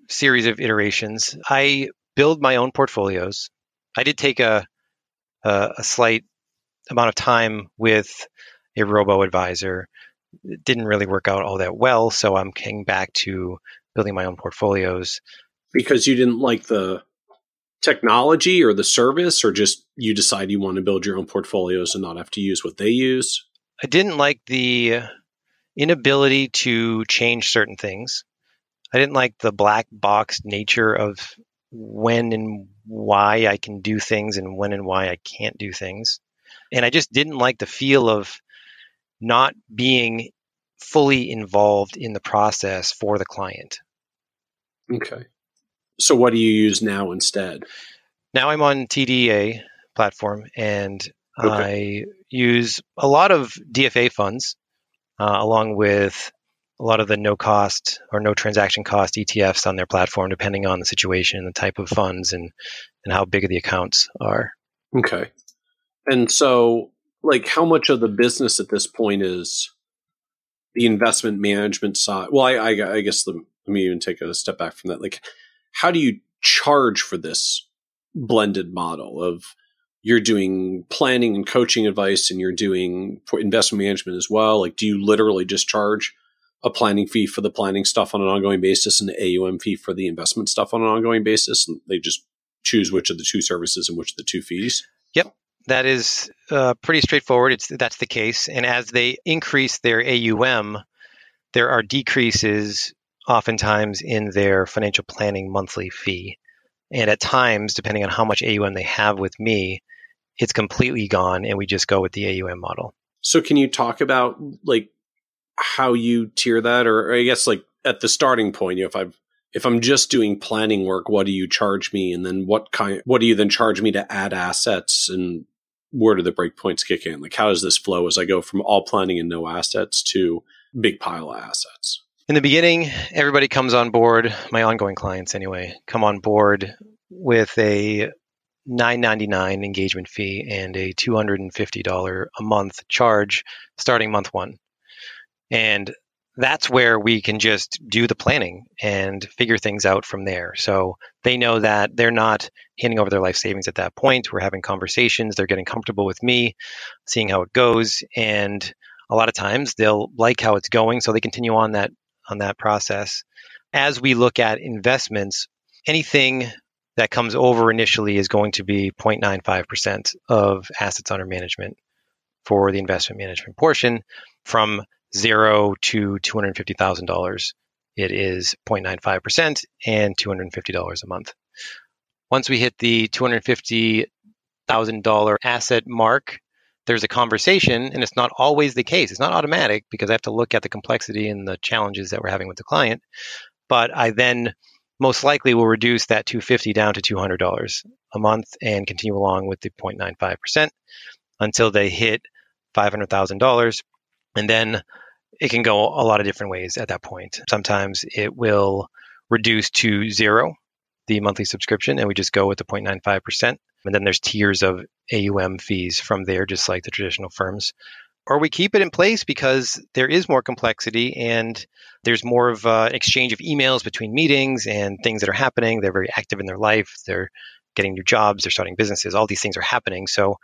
series of iterations. I build my own portfolios. I did take a a, a slight amount of time with a robo advisor. It didn't really work out all that well, so I'm coming back to building my own portfolios. Because you didn't like the technology or the service, or just you decide you want to build your own portfolios and not have to use what they use? I didn't like the inability to change certain things. I didn't like the black box nature of when and why I can do things and when and why I can't do things. And I just didn't like the feel of not being fully involved in the process for the client. Okay. So what do you use now instead? Now I'm on TDA platform and okay. I use a lot of DFA funds uh, along with a lot of the no cost or no transaction cost ETFs on their platform, depending on the situation and the type of funds and, and how big the accounts are. Okay. And so, like, how much of the business at this point is the investment management side? Well, I, I, I guess the, let me even take a step back from that. Like, how do you charge for this blended model of you're doing planning and coaching advice and you're doing investment management as well? Like do you literally just charge a planning fee for the planning stuff on an ongoing basis and the AUM fee for the investment stuff on an ongoing basis? And they just choose which of the two services and which of the two fees? Yep. That is uh, pretty straightforward. It's that's the case. And as they increase their AUM there are decreases oftentimes in their financial planning monthly fee. And at times, depending on how much AUM they have with me, it's completely gone and we just go with the AUM model. So can you talk about like how you tier that or, I guess like at the starting point, you know, if I've if I'm just doing planning work, what do you charge me? And then what kind what do you then charge me to add assets and where do the breakpoints kick in? Like how does this flow as I go from all planning and no assets to big pile of assets? In the beginning, everybody comes on board, my ongoing clients anyway, come on board with a 999 engagement fee and a $250 a month charge starting month 1. And that's where we can just do the planning and figure things out from there. So they know that they're not handing over their life savings at that point. We're having conversations, they're getting comfortable with me, seeing how it goes, and a lot of times they'll like how it's going so they continue on that on that process. As we look at investments, anything that comes over initially is going to be 0.95% of assets under management for the investment management portion from zero to $250,000. It is 0.95% and $250 a month. Once we hit the $250,000 asset mark, there's a conversation, and it's not always the case. It's not automatic because I have to look at the complexity and the challenges that we're having with the client. But I then most likely will reduce that 250 down to $200 a month and continue along with the 0.95% until they hit $500,000. And then it can go a lot of different ways at that point. Sometimes it will reduce to zero, the monthly subscription, and we just go with the 0.95%. And then there's tiers of AUM fees from there, just like the traditional firms. Or we keep it in place because there is more complexity and there's more of an exchange of emails between meetings and things that are happening. They're very active in their life. They're getting new jobs. They're starting businesses. All these things are happening. So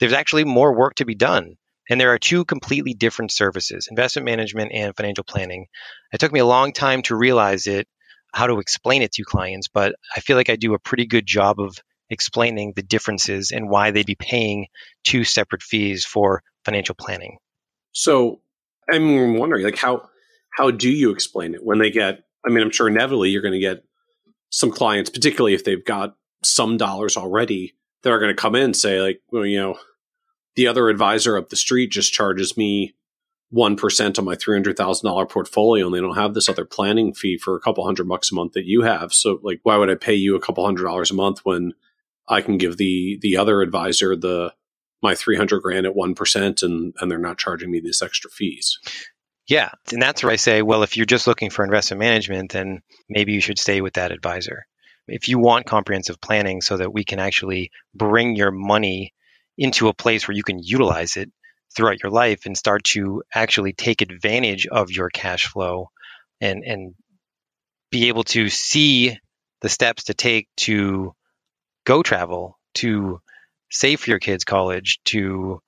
there's actually more work to be done. And there are two completely different services investment management and financial planning. It took me a long time to realize it, how to explain it to clients, but I feel like I do a pretty good job of explaining the differences and why they'd be paying two separate fees for financial planning. So I'm wondering, like, how how do you explain it when they get? I mean, I'm sure inevitably you're going to get some clients, particularly if they've got some dollars already, that are going to come in and say, like, well, you know, the other advisor up the street just charges me 1% on my $300,000 portfolio and they don't have this other planning fee for a couple hundred bucks a month that you have. So like, why would I pay you a couple hundred dollars a month when I can give the, the other advisor the, my 300 grand at 1% and, and they're not charging me this extra fees. Yeah. And that's where I say, well, if you're just looking for investment management, then maybe you should stay with that advisor. If you want comprehensive planning so that we can actually bring your money into a place where you can utilize it throughout your life and start to actually take advantage of your cash flow and and be able to see the steps to take to go travel to save for your kids college to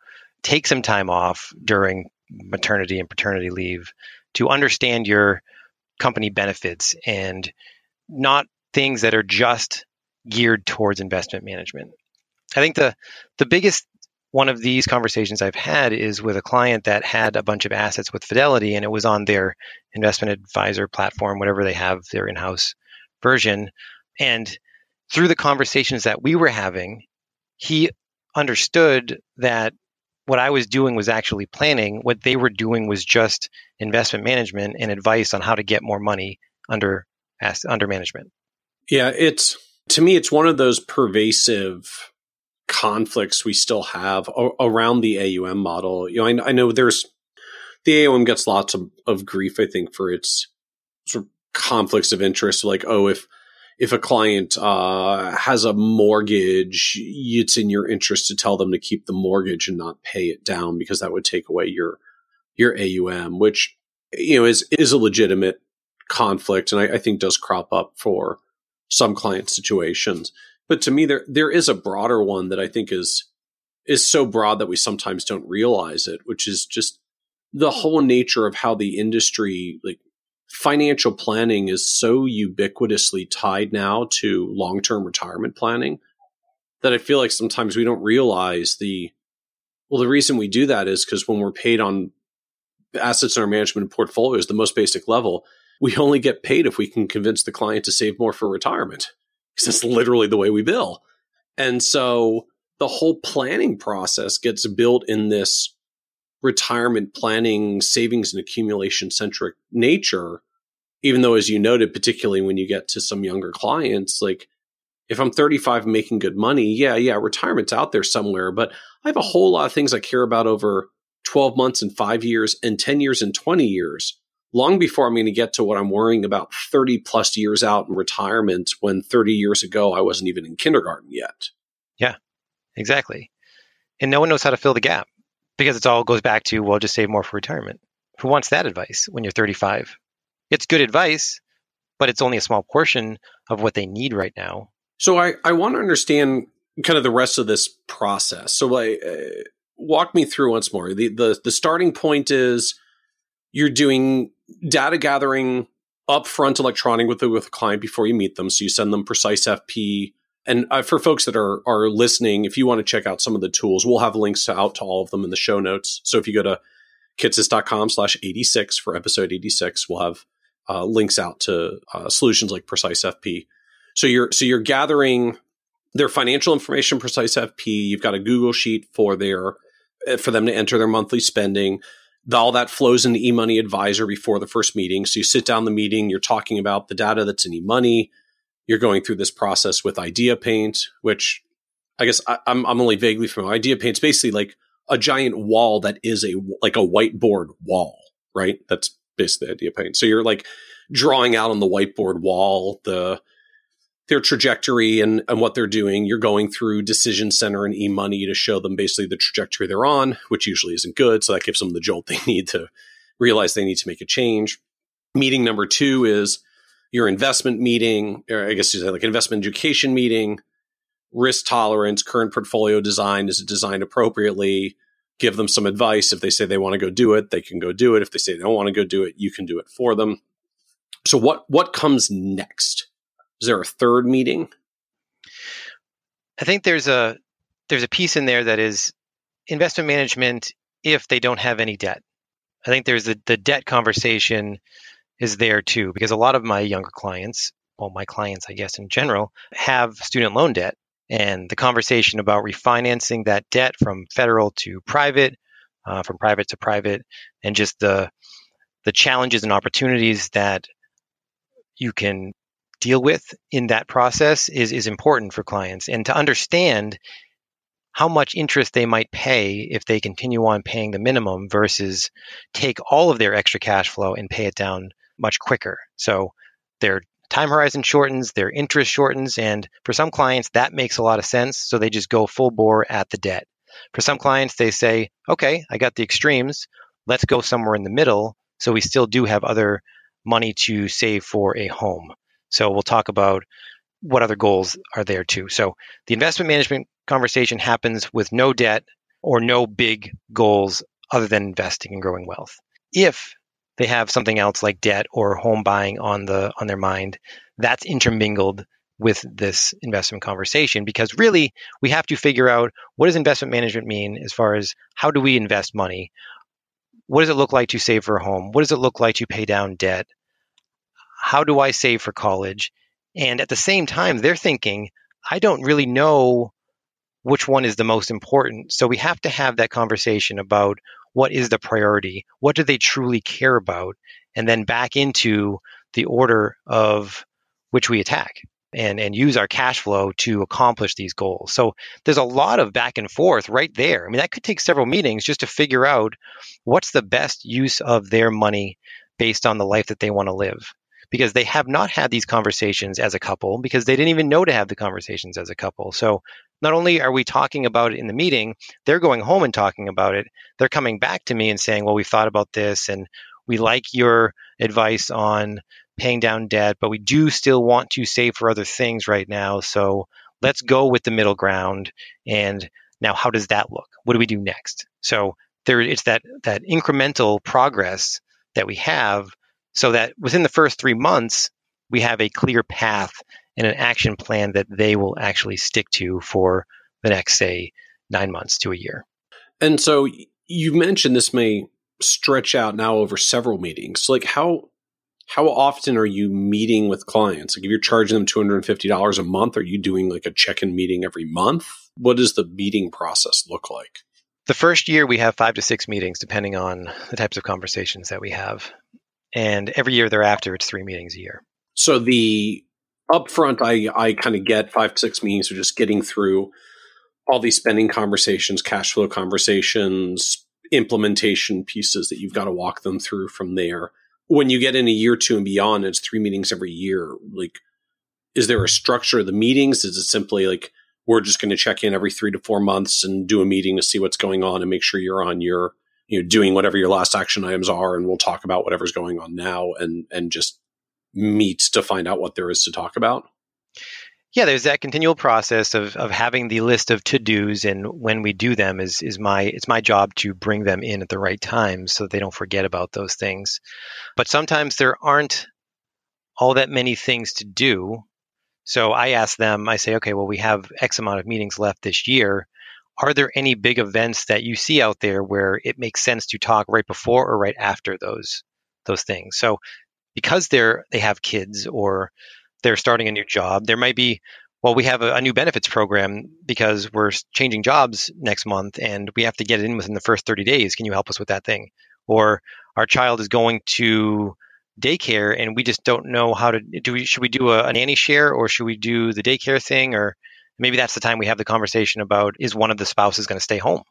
take some time off during maternity and paternity leave to understand your company benefits and not things that are just geared towards investment management I think the the biggest one of these conversations I've had is with a client that had a bunch of assets with Fidelity and it was on their investment advisor platform, whatever they have, their in-house version. And through the conversations that we were having, he understood that what I was doing was actually planning. What they were doing was just investment management and advice on how to get more money under under management. Yeah, it's to me, it's one of those pervasive conflicts we still have around the AUM model. You know, I, I, know there's the AUM gets lots of, of grief, I think, for its sort of conflicts of interest. Like, oh, if if a client uh, has a mortgage, it's in your interest to tell them to keep the mortgage and not pay it down because that would take away your your AUM, which you know is is a legitimate conflict, and I, I think does crop up for some client situations. But to me, there there is a broader one that I think is is so broad that we sometimes don't realize it, which is just the whole nature of how the industry, like financial planning, is so ubiquitously tied now to long term retirement planning that I feel like sometimes we don't realize the well, the reason we do that is because when we're paid on assets in our management portfolios, the most basic level, we only get paid if we can convince the client to save more for retirement because it's literally the way we bill. And so the whole planning process gets built in this retirement planning, savings and accumulation centric nature. Even though, as you noted, particularly when you get to some younger clients, like if I'm 35 and making good money, yeah, yeah, retirement's out there somewhere, but I have a whole lot of things I care about over 12 months and five years and 10 years and 20 years, long before I'm going to get to what I'm worrying about 30 plus years out in retirement when 30 years ago I wasn't even in kindergarten yet. Yeah, exactly. And no one knows how to fill the gap because it all goes back to, well, just save more for retirement. Who wants that advice when you're 35? It's good advice, but it's only a small portion of what they need right now. So I, I want to understand kind of the rest of this process. So like, uh, walk me through once more. The, the the starting point is you're doing data gathering upfront electronic with the with the client before you meet them. So you send them precise FP. And uh, for folks that are are listening, if you want to check out some of the tools, we'll have links to, out to all of them in the show notes. So if you go to kitces.com slash 86 for episode 86, we'll have uh, links out to uh, solutions like Precise FP. So you're so you're gathering their financial information, Precise FP. You've got a Google sheet for their uh, for them to enter their monthly spending. All that flows into eMoney Advisor before the first meeting. So you sit down the meeting, you're talking about the data that's in eMoney. You're going through this process with Idea Paint, which I guess I, am I'm, I'm only vaguely familiar. Idea Paint's basically like a giant wall that is a like a whiteboard wall, right? That's basically Idea Paint. So you're like drawing out on the whiteboard wall the their trajectory and, and what they're doing. You're going through Decision Center and eMoney to show them basically the trajectory they're on, which usually isn't good. So that gives them the jolt they need to realize they need to make a change. Meeting number two is your investment meeting, or I guess like investment education meeting, risk tolerance, current portfolio design. Is it designed appropriately? Give them some advice. If they say they want to go do it, they can go do it. If they say they don't want to go do it, you can do it for them. So what what comes next? Is there a third meeting? I think there's a there's a piece in there that is investment management if they don't have any debt. I think there's the, the debt conversation is there too because a lot of my younger clients, well my clients I guess in general, have student loan debt and the conversation about refinancing that debt from federal to private, uh, from private to private, and just the the challenges and opportunities that you can deal with in that process is is important for clients. And to understand how much interest they might pay if they continue on paying the minimum versus take all of their extra cash flow and pay it down much quicker. So their time horizon shortens, their interest shortens, and for some clients that makes a lot of sense. So they just go full bore at the debt. For some clients, they say, okay, I got the extremes. Let's go somewhere in the middle so we still do have other money to save for a home. So we'll talk about what other goals are there too. So the investment management conversation happens with no debt or no big goals other than investing and growing wealth. If they have something else like debt or home buying on the on their mind, that's intermingled with this investment conversation because really we have to figure out what does investment management mean as far as how do we invest money? What does it look like to save for a home? What does it look like to pay down debt? how do I save for college? And at the same time, they're thinking, I don't really know which one is the most important. So we have to have that conversation about what is the priority? What do they truly care about? And then back into the order of which we attack and, and use our cash flow to accomplish these goals. So there's a lot of back and forth right there. I mean, that could take several meetings just to figure out what's the best use of their money based on the life that they want to live because they have not had these conversations as a couple because they didn't even know to have the conversations as a couple. So not only are we talking about it in the meeting, they're going home and talking about it. They're coming back to me and saying, well, we've thought about this and we like your advice on paying down debt, but we do still want to save for other things right now. So let's go with the middle ground. And now, how does that look? What do we do next? So there, it's that that incremental progress that we have so that within the first three months, we have a clear path and an action plan that they will actually stick to for the next, say, nine months to a year. And so you mentioned this may stretch out now over several meetings. Like how how often are you meeting with clients? Like if you're charging them $250 a month, are you doing like a check-in meeting every month? What does the meeting process look like? The first year we have 5 to 6 meetings depending on the types of conversations that we have and every year thereafter it's three meetings a year so the upfront i i kind of get five to six meetings of just getting through all these spending conversations cash flow conversations implementation pieces that you've got to walk them through from there. When you get in a year two and beyond, it's three meetings every year. Like, is there a structure of the meetings? Is it simply like we're just going to check in every three to four months and do a meeting to see what's going on and make sure you're on your, you know, doing whatever your last action items are, and we'll talk about whatever's going on now and and just meet to find out what there is to talk about? yeah, there's that continual process of, of having the list of to dos, and when we do them, is is my it's my job to bring them in at the right time so they don't forget about those things. But sometimes there aren't all that many things to do. So I ask them, I say, okay, well, we have X amount of meetings left this year. Are there any big events that you see out there where it makes sense to talk right before or right after those those things? So because they're they have kids or they're starting a new job. There might be, well, we have a, a, new benefits program because we're changing jobs next month and we have to get it in within the first 30 days. Can you help us with that thing? Or our child is going to daycare and we just don't know how to do we should we do a, a nanny share or should we do the daycare thing or maybe that's the time we have the conversation about is one of the spouses going to stay home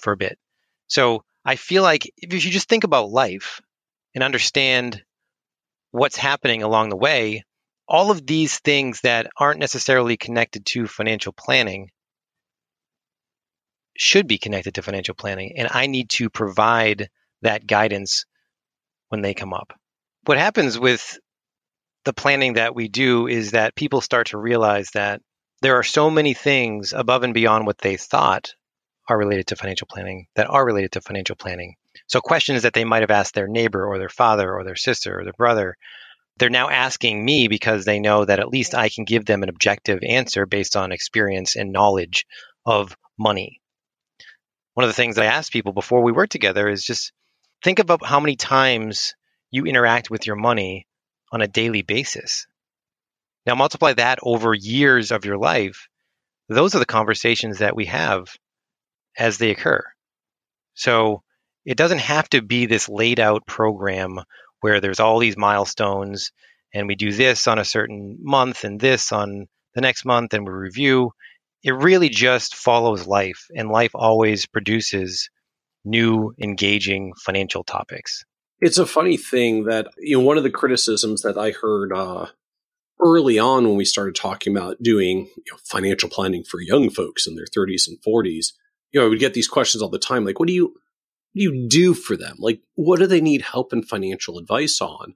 for a bit so i feel like if you just think about life and understand what's happening along the way all of these things that aren't necessarily connected to financial planning should be connected to financial planning. And I need to provide that guidance when they come up. What happens with the planning that we do is that people start to realize that there are so many things above and beyond what they thought are related to financial planning that are related to financial planning. So questions that they might have asked their neighbor or their father or their sister or their brother they're now asking me because they know that at least I can give them an objective answer based on experience and knowledge of money. One of the things I ask people before we work together is just think about how many times you interact with your money on a daily basis. Now, multiply that over years of your life. Those are the conversations that we have as they occur. So it doesn't have to be this laid out program where there's all these milestones and we do this on a certain month and this on the next month and we review. It really just follows life, and life always produces new, engaging financial topics. It's a funny thing that, you know, one of the criticisms that I heard uh, early on when we started talking about doing you know, financial planning for young folks in their 30s and 40s, you know, I would get these questions all the time like, what do you, do you do for them? Like, what do they need help and financial advice on?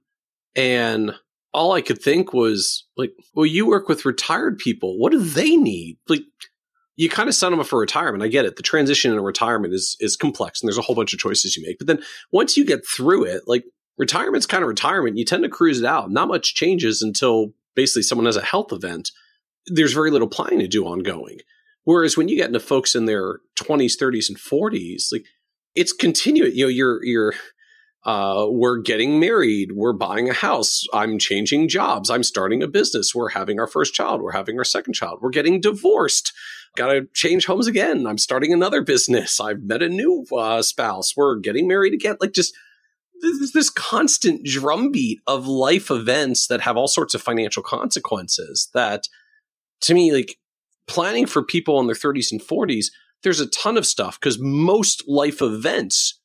And all I could think was like, well, you work with retired people. What do they need? Like, you kind of send them up for retirement. I get it. The transition in retirement is is complex, and there's a whole bunch of choices you make. But then once you get through it, like retirement's kind of retirement. You tend to cruise it out. Not much changes until basically someone has a health event. There's very little planning to do ongoing. Whereas when you get into folks in their 20s, 30s, and 40s, like it's continuing. You know, you're you're uh, we're getting married, we're buying a house, I'm changing jobs, I'm starting a business, we're having our first child, we're having our second child, we're getting divorced, got to change homes again, I'm starting another business, I've met a new uh, spouse, we're getting married again. Like just this, this constant drumbeat of life events that have all sorts of financial consequences that to me, like planning for people in their 30s and 40s there's a ton of stuff because most life events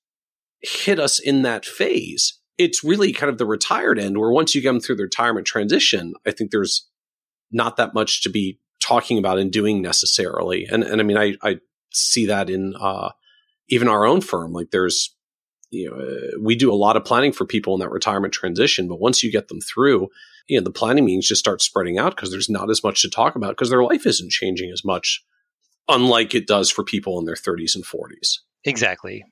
hit us in that phase. It's really kind of the retired end where once you get them through the retirement transition, I think there's not that much to be talking about and doing necessarily. And and I mean, I I see that in uh, even our own firm. Like there's you know uh, we do a lot of planning for people in that retirement transition, but once you get them through, you know the planning meetings just start spreading out because there's not as much to talk about because their life isn't changing as much unlike it does for people in their 30s and 40s. Exactly.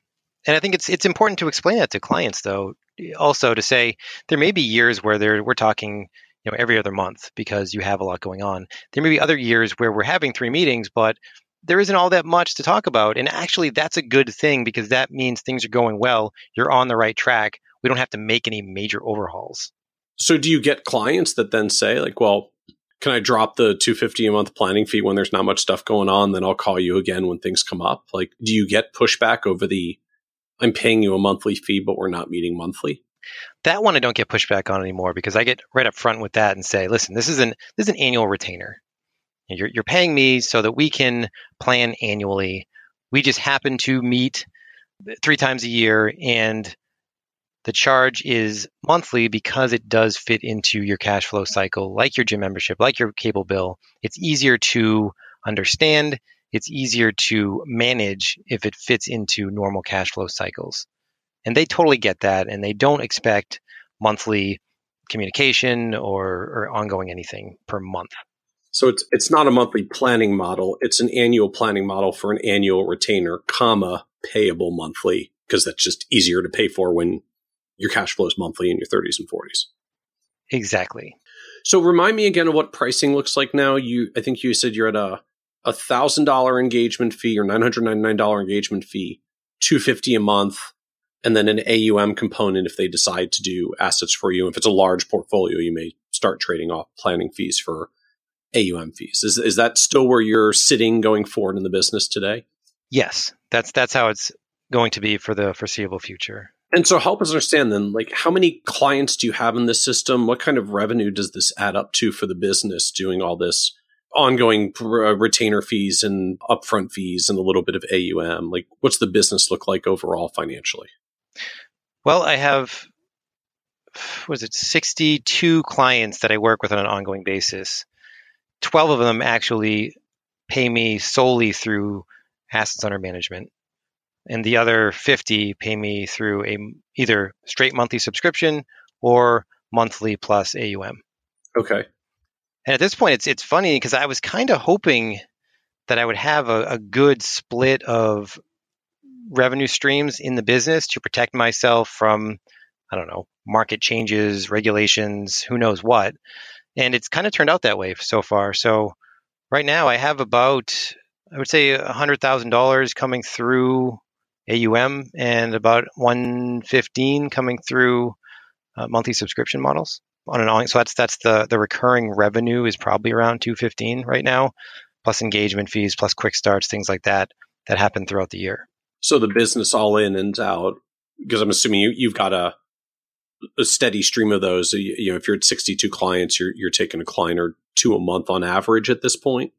And I think it's it's important to explain that to clients though also to say there may be years where there we're talking you know every other month because you have a lot going on. There may be other years where we're having three meetings but there isn't all that much to talk about and actually that's a good thing because that means things are going well, you're on the right track. We don't have to make any major overhauls. So do you get clients that then say like well can I drop the 250 a month planning fee when there's not much stuff going on? Then I'll call you again when things come up. Like, do you get pushback over the, I'm paying you a monthly fee, but we're not meeting monthly? That one I don't get pushback on anymore because I get right up front with that and say, listen, this is an, this is an annual retainer. You're, you're paying me so that we can plan annually. We just happen to meet three times a year. And the charge is monthly because it does fit into your cash flow cycle, like your gym membership, like your cable bill. It's easier to understand, it's easier to manage if it fits into normal cash flow cycles. And they totally get that, and they don't expect monthly communication or, or ongoing anything per month. So it's it's not a monthly planning model; it's an annual planning model for an annual retainer, comma payable monthly, because that's just easier to pay for when your cash flow is monthly in your 30s and 40s. Exactly. So remind me again of what pricing looks like now. You, I think you said you're at a a thousand dollar engagement fee or nine hundred ninety nine dollar engagement fee, two fifty a month, and then an AUM component if they decide to do assets for you. If it's a large portfolio, you may start trading off planning fees for AUM fees. Is is that still where you're sitting going forward in the business today? Yes, that's that's how it's going to be for the foreseeable future. And so help us understand then, like how many clients do you have in this system? What kind of revenue does this add up to for the business doing all this ongoing uh, retainer fees and upfront fees and a little bit of AUM? Like what's the business look like overall financially? Well, I have was it 62 clients that I work with on an ongoing basis. 12 of them actually pay me solely through assets under management and the other 50 pay me through a either straight monthly subscription or monthly plus AUM. Okay. And at this point, it's it's funny because I was kind of hoping that I would have a, a good split of revenue streams in the business to protect myself from, I don't know, market changes, regulations, who knows what. And it's kind of turned out that way so far. So right now, I have about I would say $100,000 coming through AUM and about 115 coming through uh, monthly subscription models on an. So that's that's the the recurring revenue is probably around 215 right now, plus engagement fees, plus quick starts, things like that that happen throughout the year. So the business all in and out, because I'm assuming you you've got a a steady stream of those. You, know, if you're at 62 clients, you're you're taking a client or two a month on average at this point.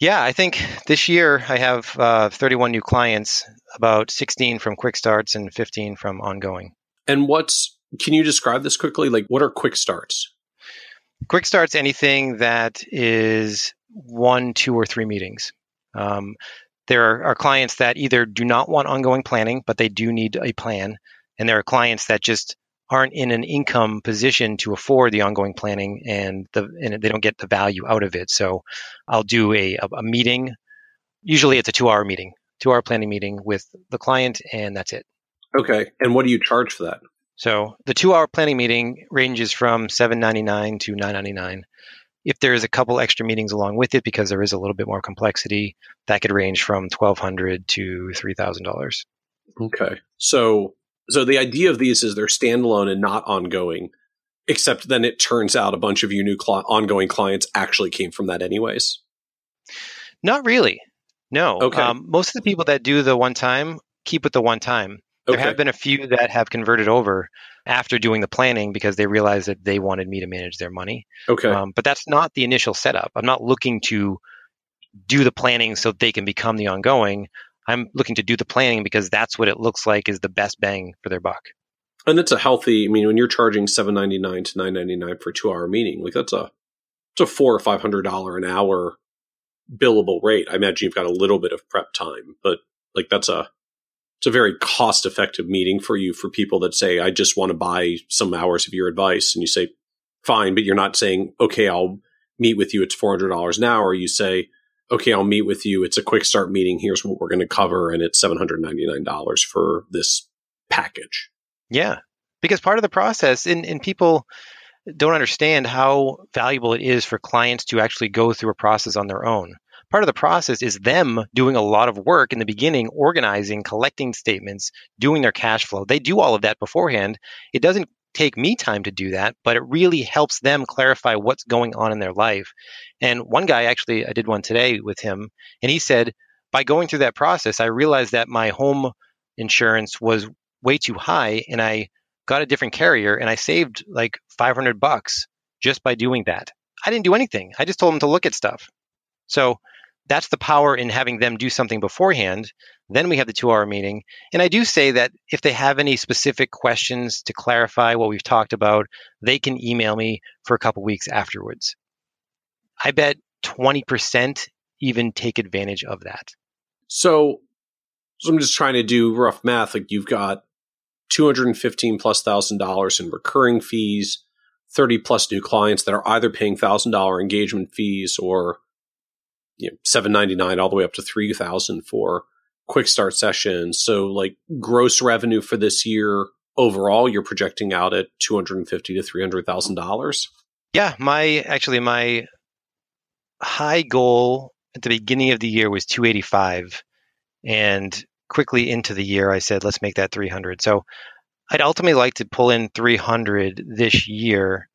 Yeah, I think this year I have uh, 31 new clients, about 16 from quick starts and 15 from ongoing. And what's, can you describe this quickly? Like, what are quick starts? Quick starts anything that is one, two, or three meetings. Um, there are, are clients that either do not want ongoing planning, but they do need a plan. And there are clients that just aren't in an income position to afford the ongoing planning and the and they don't get the value out of it. So I'll do a, a meeting. Usually it's a two hour meeting, two hour planning meeting with the client, and that's it. Okay. And what do you charge for that? So the two hour planning meeting ranges from seven ninety nine to nine ninety nine. If there's a couple extra meetings along with it, because there is a little bit more complexity, that could range from twelve hundred to three thousand dollars. Okay. So so the idea of these is they're standalone and not ongoing, except then it turns out a bunch of your new cl- ongoing clients actually came from that anyways. Not really. No. Okay. Um, most of the people that do the one time keep with the one time. There Okay. have been a few that have converted over after doing the planning because they realized that they wanted me to manage their money. Okay. Um, but that's not the initial setup. I'm not looking to do the planning so they can become the ongoing. I'm looking to do the planning because that's what it looks like is the best bang for their buck. and it's a healthy. I mean, when you're charging seven ninety nine to nine ninety nine for a two hour meeting, like that's a it's a four or five hundred dollar an hour billable rate. I imagine you've got a little bit of prep time, but like that's a it's a very cost effective meeting for you for people that say, I just want to buy some hours of your advice, and you say, fine, but you're not saying, okay, I'll meet with you. It's four hundred dollars an hour. You say, okay, I'll meet with you. It's a quick start meeting. Here's what we're going to cover, and it's seven hundred ninety nine dollars for this package. Yeah. Because part of the process, and, and people don't understand how valuable it is for clients to actually go through a process on their own. Part of the process is them doing a lot of work in the beginning, organizing, collecting statements, doing their cash flow. They do all of that beforehand. It doesn't take me time to do that, but it really helps them clarify what's going on in their life. And one guy actually, I did one today with him, and he said, by going through that process, I realized that my home insurance was way too high and I got a different carrier and I saved like 500 bucks just by doing that. I didn't do anything. I just told him to look at stuff. So that's the power in having them do something beforehand. Then we have the two hour meeting. And I do say that if they have any specific questions to clarify what we've talked about, they can email me for a couple weeks afterwards. I bet 20% even take advantage of that. So, so I'm just trying to do rough math. Like you've got 215 plus thousand dollars in recurring fees, 30 plus new clients that are either paying thousand dollar engagement fees or you know, 799 all the way up to 3000 for quick start sessions. So like gross revenue for this year overall, you're projecting out at 250 to $300,000. Yeah, my actually my high goal at the beginning of the year was 285 and quickly into the year I said let's make that 300. So I'd ultimately like to pull in 300 this year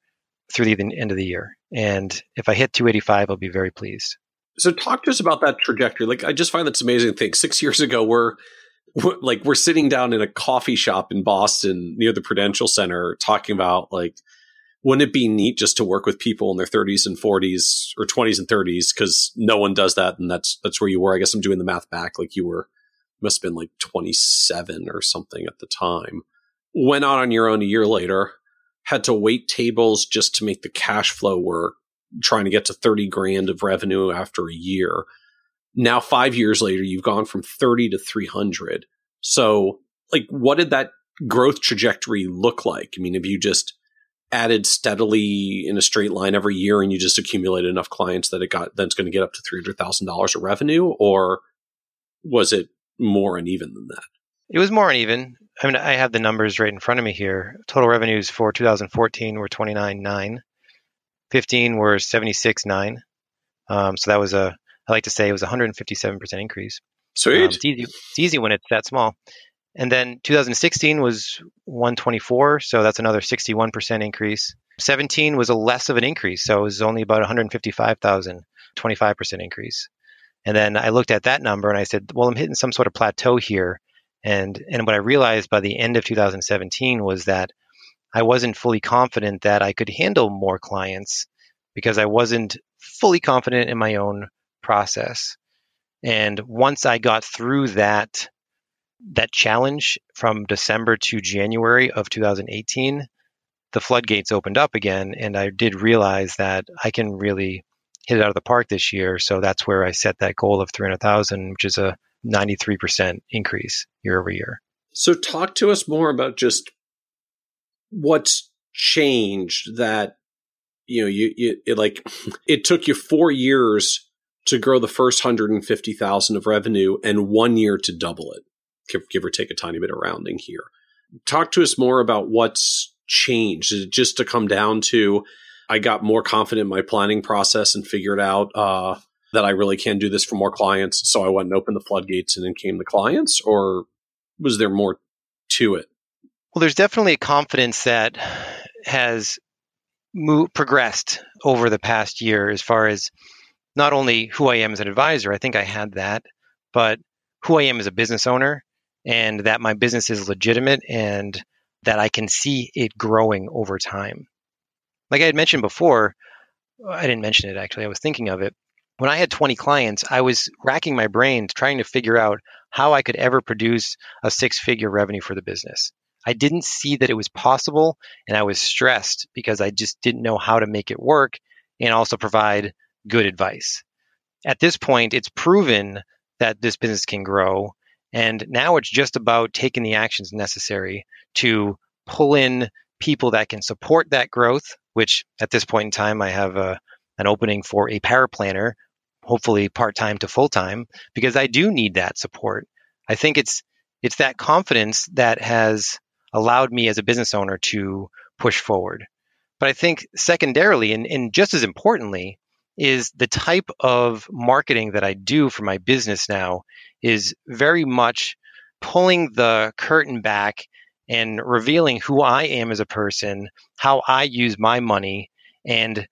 through the end of the year. And if I hit 285, I'll be very pleased. So talk to us about that trajectory. Like I just find that's amazing thing. Six years ago, we're, we're like we're sitting down in a coffee shop in Boston near the Prudential Center talking about like wouldn't it be neat just to work with people in their 30s and 40s or 20s and 30s because no one does that and that's that's where you were i guess i'm doing the math back like you were must have been like 27 or something at the time went out on your own a year later had to wait tables just to make the cash flow work trying to get to 30 grand of revenue after a year. Now, five years later, you've gone from 30 to 300. So, like, what did that growth trajectory look like? I mean, have you just added steadily in a straight line every year and you just accumulated enough clients that it got, that's going to get up to $300,000 of revenue? Or was it more uneven than that? It was more uneven. I mean, I have the numbers right in front of me here. Total revenues for 2014 were 29.9. 15 were 76.9. Um, so that was a, I like to say it was 157% increase. Sweet. Um, it's, easy, it's easy when it's that small. And then 2016 was 124, so that's another 61% increase. 17 was a less of an increase, so it was only about 155,000, 25% increase. And then I looked at that number and I said, well, I'm hitting some sort of plateau here. And and what I realized by the end of 2017 was that I wasn't fully confident that I could handle more clients because I wasn't fully confident in my own process. And once I got through that that challenge from December to January of 2018, the floodgates opened up again and I did realize that I can really hit it out of the park this year. So that's where I set that goal of 300,000, which is a 93% increase year over year. So talk to us more about just what's changed that you know you, you it like it took you four years to grow the first 150,000 of revenue and one year to double it give, give or take a tiny bit of rounding here. Talk to us more about what's changed. Is it just to come down to i got more confident in my planning process and figured out uh, that i really can do this for more clients so i went and opened the floodgates and then came the clients or was there more to it well, there's definitely a confidence that has moved, progressed over the past year as far as not only who I am as an advisor, I think I had that, but who I am as a business owner and that my business is legitimate and that I can see it growing over time. Like I had mentioned before, I didn't mention it actually, I was thinking of it. When I had 20 clients, I was racking my brain trying to figure out how I could ever produce a six figure revenue for the business. I didn't see that it was possible and I was stressed because I just didn't know how to make it work and also provide good advice. At this point, it's proven that this business can grow. And now it's just about taking the actions necessary to pull in people that can support that growth, which at this point in time, I have a, an opening for a paraplanner, hopefully part time to full time, because I do need that support. I think it's it's that confidence that has allowed me as a business owner to push forward. But I think secondarily, and, and just as importantly, is the type of marketing that I do for my business now is very much pulling the curtain back and revealing who I am as a person, how I use my money, and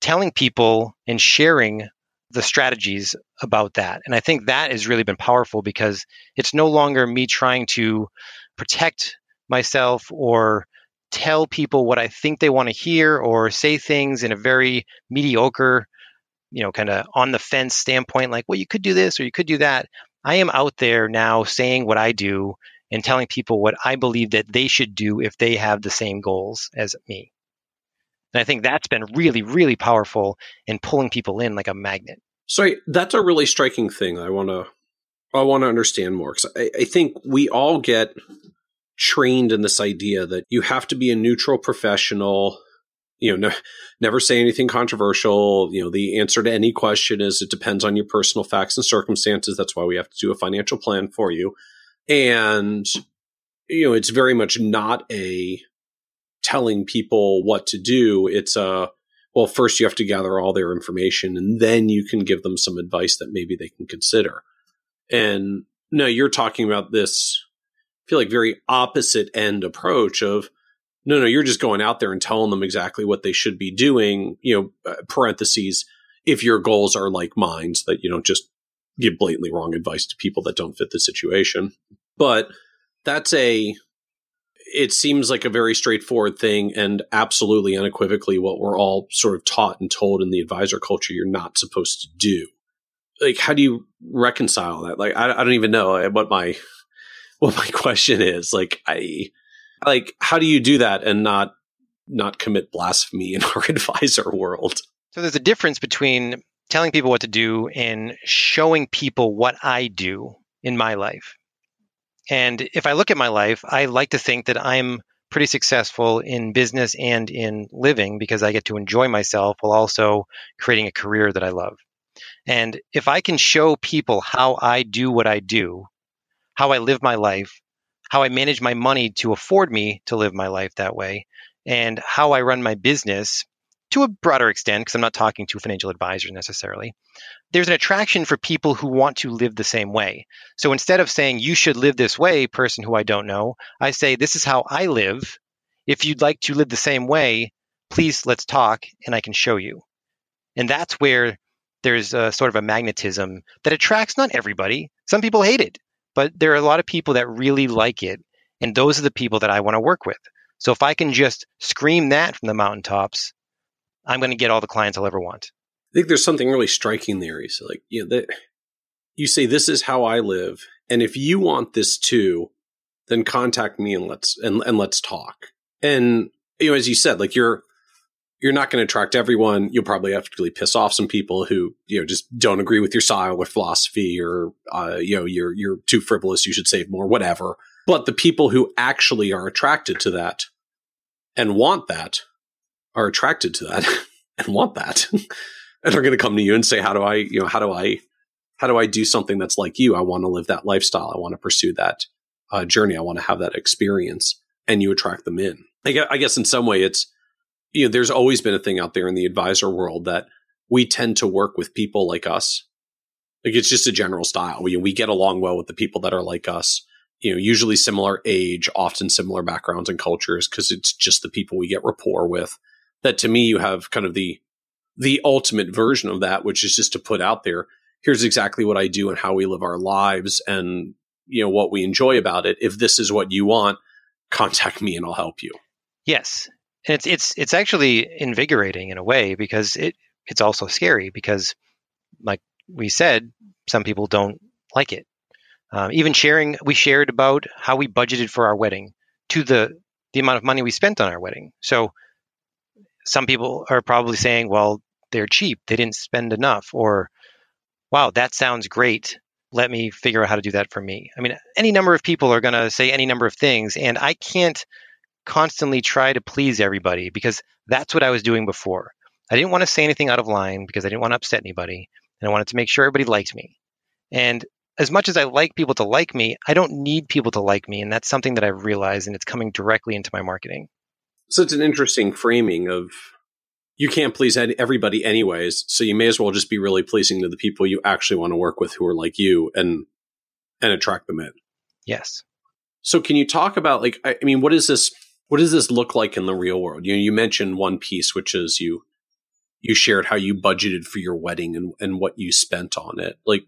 telling people and sharing the strategies about that. And I think that has really been powerful because it's no longer me trying to protect myself or tell people what I think they want to hear or say things in a very mediocre you know, kind of on the fence standpoint, like, well, you could do this or you could do that. I am out there now saying what I do and telling people what I believe that they should do if they have the same goals as me. And I think that's been really, really powerful in pulling people in like a magnet. So that's a really striking thing. I want to, I want to understand more because I, I think we all get trained in this idea that you have to be a neutral professional you know, never say anything controversial. You know, the answer to any question is it depends on your personal facts and circumstances. That's why we have to do a financial plan for you. And, you know, it's very much not a telling people what to do. It's a, well, first you have to gather all their information and then you can give them some advice that maybe they can consider. And no, you're talking about this, feel like very opposite end approach of, no, no, you're just going out there and telling them exactly what they should be doing. You know, uh, parentheses, if your goals are like mine, so that you don't just give blatantly wrong advice to people that don't fit the situation. But that's a, it seems like a very straightforward thing and absolutely unequivocally what we're all sort of taught and told in the advisor culture you're not supposed to do. Like, how do you reconcile that? Like, I, I don't even know what my, what my question is. Like, I, like how do you do that and not not commit blasphemy in our advisor world? So there's a difference between telling people what to do and showing people what i do in my life. And if i look at my life i like to think that i'm pretty successful in business and in living because i get to enjoy myself while also creating a career that i love. And if i can show people how i do what i do how i live my life how I manage my money to afford me to live my life that way, and how I run my business to a broader extent, because I'm not talking to financial advisors necessarily. There's an attraction for people who want to live the same way. So instead of saying, you should live this way, person who I don't know, I say, this is how I live. If you'd like to live the same way, please let's talk and I can show you. And that's where there's a sort of a magnetism that attracts not everybody. Some people hate it but there are a lot of people that really like it. And those are the people that I want to work with. So if I can just scream that from the mountaintops, I'm going to get all the clients I'll ever want. I think there's something really striking there. So like, you know, that you say, this is how I live. And if you want this too, then contact me and let's, and, and let's talk. And, you know, as you said, like you're, you're not going to attract everyone. You'll probably have to really piss off some people who, you know, just don't agree with your style or philosophy or, uh, you know, you're, you're too frivolous. You should save more, whatever. But the people who actually are attracted to that and want that are attracted to that and want that and are going to come to you and say, how do I, you know, how do I, how do I do something that's like you? I want to live that lifestyle. I want to pursue that uh, journey. I want to have that experience and you attract them in. I guess in some way it's, you know, there's always been a thing out there in the advisor world that we tend to work with people like us. Like it's just a general style. We we get along well with the people that are like us. You know, usually similar age, often similar backgrounds and cultures, because it's just the people we get rapport with. That to me, you have kind of the the ultimate version of that, which is just to put out there. Here's exactly what I do and how we live our lives, and you know what we enjoy about it. If this is what you want, contact me and I'll help you. Yes, and it's it's it's actually invigorating in a way because it it's also scary because like we said some people don't like it. Um, even sharing we shared about how we budgeted for our wedding to the the amount of money we spent on our wedding. So some people are probably saying well they're cheap. They didn't spend enough or wow that sounds great. Let me figure out how to do that for me. I mean any number of people are going to say any number of things and i can't constantly try to please everybody because that's what I was doing before. I didn't want to say anything out of line because I didn't want to upset anybody. And I wanted to make sure everybody liked me. And as much as I like people to like me, I don't need people to like me. And that's something that I've realized and it's coming directly into my marketing. So it's an interesting framing of you can't please everybody anyways. So you may as well just be really pleasing to the people you actually want to work with who are like you and, and attract them in. Yes. So can you talk about like, I mean, what is this? What does this look like in the real world? You you mentioned one piece, which is you you shared how you budgeted for your wedding and, and what you spent on it. Like,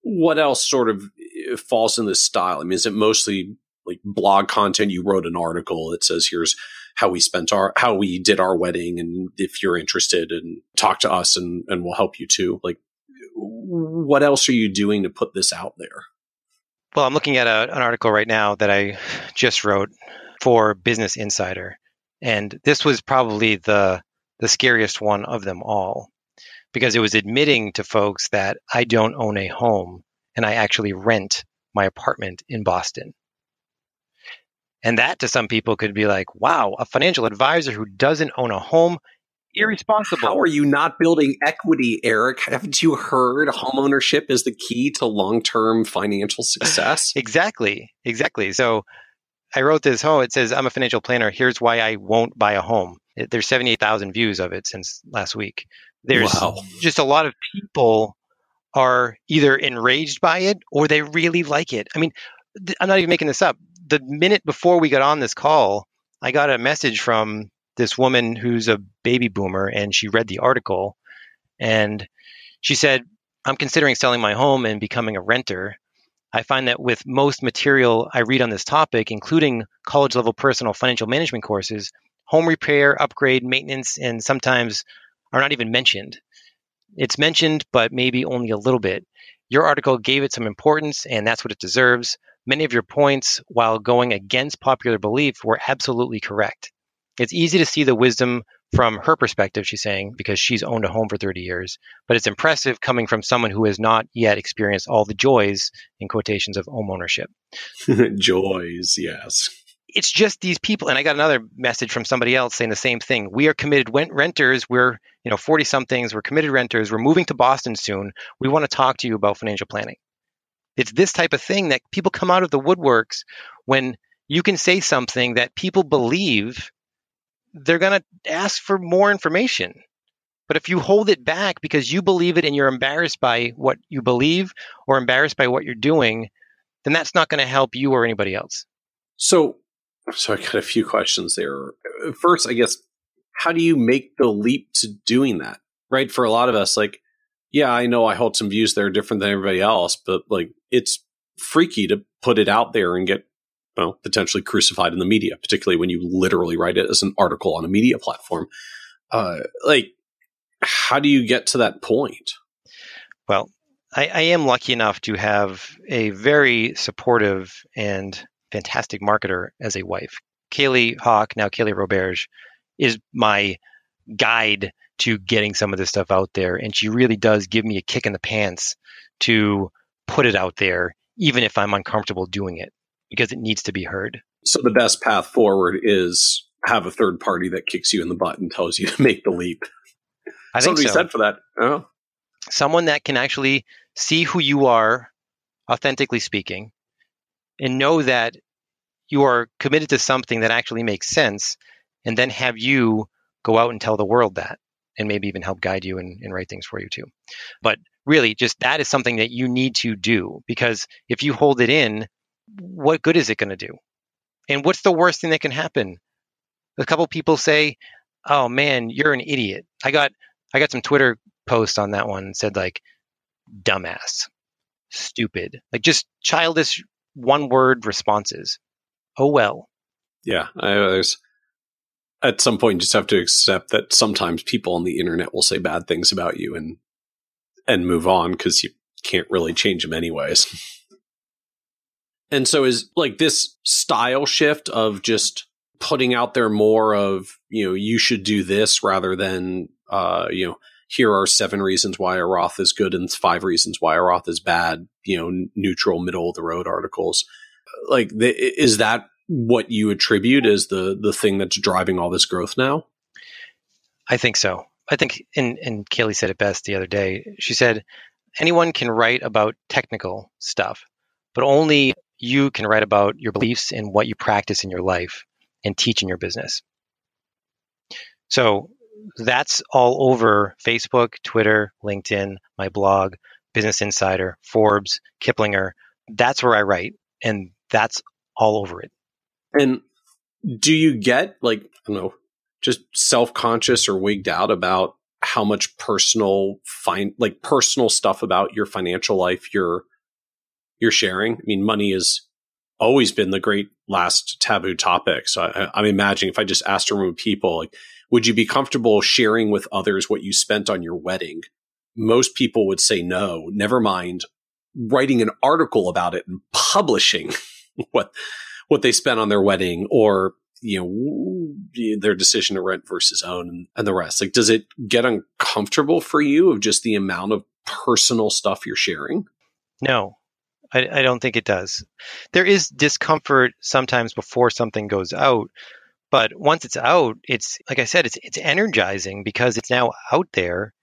what else sort of eh, falls in this style? I mean, is it mostly like blog content? You wrote an article that says here's how we spent our how we did our wedding and if you're interested and talk to us and and we'll help you too like what else are you doing to put this out there well i'm looking at a, an article right now that i just wrote for business insider and this was probably the the scariest one of them all because it was admitting to folks that i don't own a home and i actually rent my apartment in boston and that to some people could be like, wow, a financial advisor who doesn't own a home, irresponsible. How are you not building equity, Eric? Haven't you heard homeownership is the key to long term financial success? exactly. Exactly. So I wrote this home. It says, I'm a financial planner. Here's why I won't buy a home. It, there's 78,000 views of it since last week. There's wow. just a lot of people are either enraged by it or they really like it. I mean, I'm not even making this up the minute before we got on this call, I got a message from this woman who's a baby boomer and she read the article and she said, I'm considering selling my home and becoming a renter. I find that with most material I read on this topic, including college level personal financial management courses, home repair, upgrade, maintenance, and sometimes are not even mentioned. It's mentioned, but maybe only a little bit. Your article gave it some importance, and that's what it deserves. Many of your points, while going against popular belief, were absolutely correct. It's easy to see the wisdom from her perspective, she's saying, because she's owned a home for 30 years. But it's impressive coming from someone who has not yet experienced all the joys, in quotations, of home ownership. joys, yes. It's just these people. And I got another message from somebody else saying the same thing. We are committed renters. We're, you know, 40 somethings. We're committed renters. We're moving to Boston soon. We want to talk to you about financial planning. It's this type of thing that people come out of the woodworks when you can say something that people believe, they're going to ask for more information. But if you hold it back because you believe it and you're embarrassed by what you believe or embarrassed by what you're doing, then that's not going to help you or anybody else. So, so I got a few questions there. First, I guess, how do you make the leap to doing that? Right? For a lot of us, like, yeah, I know I hold some views that are different than everybody else, but like it's freaky to put it out there and get well potentially crucified in the media, particularly when you literally write it as an article on a media platform. Uh, like, how do you get to that point? Well, I, I am lucky enough to have a very supportive and fantastic marketer as a wife. Kaylee Hawk, now Kaylee Roberge, is my guide to getting some of this stuff out there. And she really does give me a kick in the pants to put it out there, even if I'm uncomfortable doing it, because it needs to be heard. So the best path forward is have a third party that kicks you in the butt and tells you to make the leap. I think Somebody so. said for that. Oh. Someone that can actually see who you are, authentically speaking, and know that you are committed to something that actually makes sense, and then have you go out and tell the world that and maybe even help guide you and, and write things for you too. But really, just that is something that you need to do because if you hold it in, what good is it going to do? And what's the worst thing that can happen? A couple people say, "Oh man, you're an idiot." I got I got some Twitter posts on that one said like dumbass, stupid, like just childish one word responses. Oh well. Yeah, I, there's at some point you just have to accept that sometimes people on the internet will say bad things about you and and move on because you can't really change them anyways. and so is like this style shift of just putting out there more of, you know, you should do this rather than uh, you know, here are seven reasons why a Roth is good and five reasons why a Roth is bad, you know, neutral, middle of the road articles. Like, is that what you attribute as the the thing that's driving all this growth now? I think so. I think, and, and Kaylee said it best the other day. She said, anyone can write about technical stuff, but only you can write about your beliefs and what you practice in your life and teach in your business. So that's all over Facebook, Twitter, LinkedIn, my blog, Business Insider, Forbes, Kiplinger. That's where I write, and that's all over it. And do you get like, I don't know, just self conscious or wigged out about how much personal find like personal stuff about your financial life you're you're sharing? I mean, money has always been the great last taboo topic. So I, I'm imagining if I just asked a room of people, like, would you be comfortable sharing with others what you spent on your wedding? Most people would say no, never mind writing an article about it and publishing what, what they spent on their wedding or, you know, their decision to rent versus own and, and the rest. Like, does it get uncomfortable for you of just the amount of personal stuff you're sharing? No, I, I, don't think it does. There is discomfort sometimes before something goes out, but once it's out, it's like I said, it's it's energizing because it's now out there,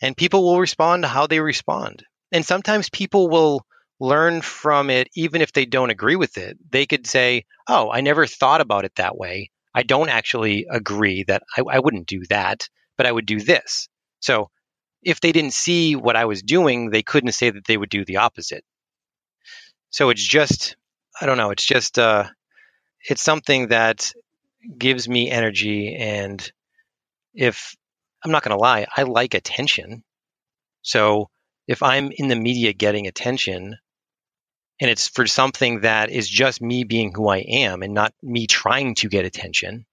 and people will respond to how they respond. And sometimes people will learn from it, even if they don't agree with it. They could say, "Oh, I never thought about it that way. I don't actually agree that I, I wouldn't do that, but I would do this." So if they didn't see what I was doing, they couldn't say that they would do the opposite. So it's just, I don't know, it's just, uh, it's something that gives me energy. And if I'm not going to lie, I like attention. So if I'm in the media getting attention and it's for something that is just me being who I am and not me trying to get attention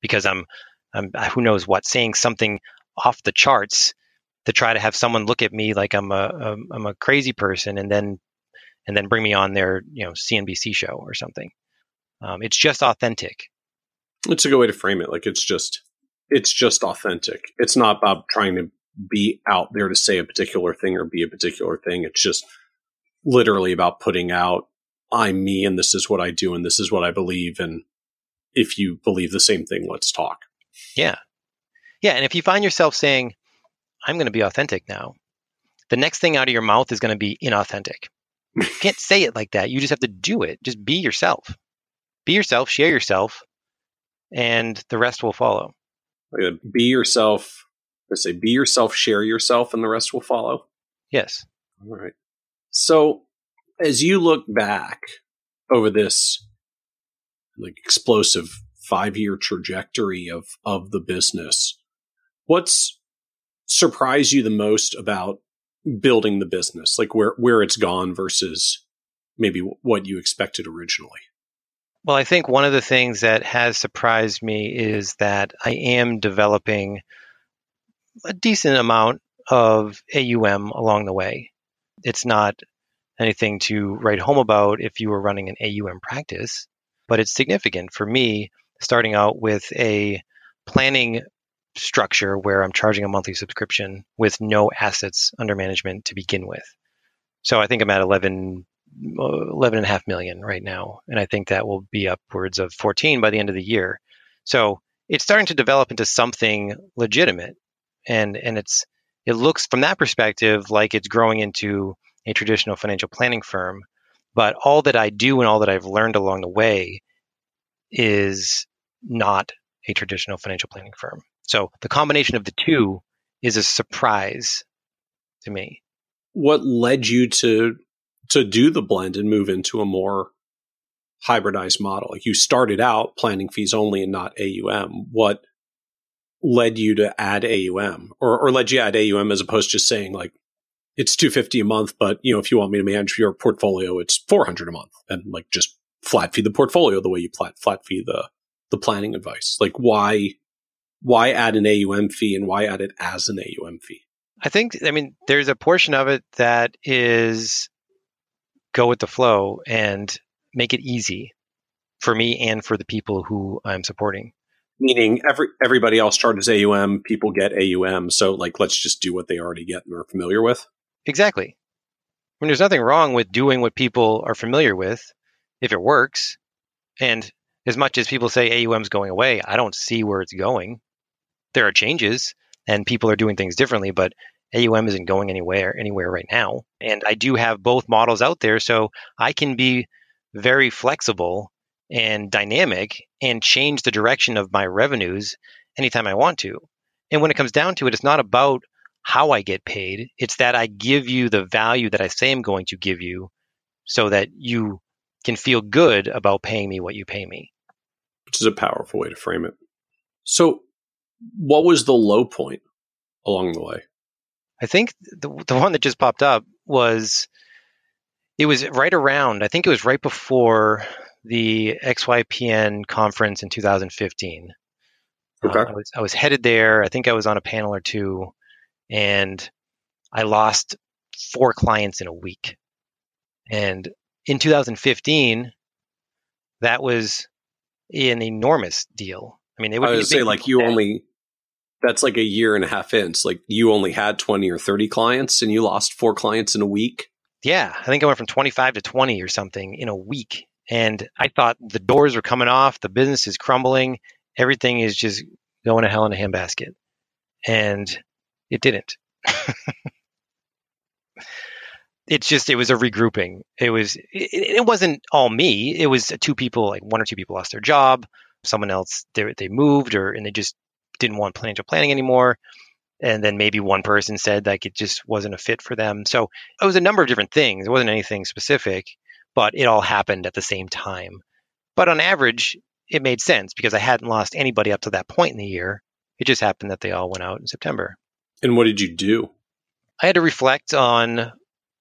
because I'm, I'm who knows what, saying something off the charts to try to have someone look at me like I'm a, a I'm a crazy person and then and then bring me on their you know CNBC show or something. Um, it's just authentic. It's a good way to frame it. Like it's just it's just authentic. It's not about trying to be out there to say a particular thing or be a particular thing. It's just literally about putting out I'm me and this is what I do and this is what I believe and if you believe the same thing, let's talk. Yeah. Yeah, and if you find yourself saying I'm going to be authentic now, the next thing out of your mouth is going to be inauthentic. You can't say it like that. You just have to do it. Just be yourself. Be yourself, share yourself, and the rest will follow. Be yourself. I say be yourself, share yourself, and the rest will follow. Yes. All right. So as you look back over this like explosive five year trajectory of of the business, what's surprised you the most about building the business, like where where it's gone versus maybe what you expected originally? Well, I think one of the things that has surprised me is that I am developing a decent amount of AUM along the way. It's not anything to write home about if you were running an AUM practice, but it's significant for me starting out with a planning structure where I'm charging a monthly subscription with no assets under management to begin with. So I think I'm at 11, uh, 11 and a half million right now. And I think that will be upwards of 14 by the end of the year. So it's starting to develop into something legitimate. And, and it's, it looks from that perspective like it's growing into a traditional financial planning firm. But all that I do and all that I've learned along the way is not a traditional financial planning firm. So the combination of the two is a surprise to me. What led you to to do the blend and move into a more hybridized model? You started out planning fees only and not AUM. What led you to add AUM or, or led you add AUM as opposed to just saying like it's 250 a month, but you know, if you want me to manage your portfolio, it's 400 a month and like just flat fee the portfolio the way you flat, flat fee the, the planning advice. Like why why add an AUM fee and why add it as an AUM fee? I think, I mean, there's a portion of it that is go with the flow and make it easy for me and for the people who I'm supporting. Meaning every everybody else charges AUM, people get AUM, so like let's just do what they already get and are familiar with. Exactly. I mean, there's nothing wrong with doing what people are familiar with if it works. And as much as people say AUM's going away, I don't see where it's going there are changes and people are doing things differently, but AUM isn't going anywhere anywhere right now. And I do have both models out there, so I can be very flexible and dynamic and change the direction of my revenues anytime I want to. And when it comes down to it, it's not about how I get paid. It's that I give you the value that I say I'm going to give you so that you can feel good about paying me what you pay me. Which is a powerful way to frame it. So what was the low point along the way? I think the the one that just popped up was It was right around, I think it was right before the XYPN conference in 2015. Okay. Uh, I, was, I was headed there. I think I was on a panel or two, and I lost four clients in a week. And in 2015, that was an enormous deal. I mean, it would I would say like you only that's like a year and a half in. It's like you only had 20 or 30 clients and you lost four clients in a week. Yeah, I think I went from 25 to 20 or something in a week. And I thought the doors were coming off, the business is crumbling, everything is just going to hell in a handbasket. And it didn't. it's just it was a regrouping. It was it, it, wasn't all me. It was two people, like one or two people lost their job. Someone else they they moved or and they just didn't want financial planning anymore. And then maybe one person said like it just wasn't a fit for them. So it was a number of different things. It wasn't anything specific, but it all happened at the same time. But on average, it made sense because I hadn't lost anybody up to that point in the year. It just happened that they all went out in September. And what did you do? I had to reflect on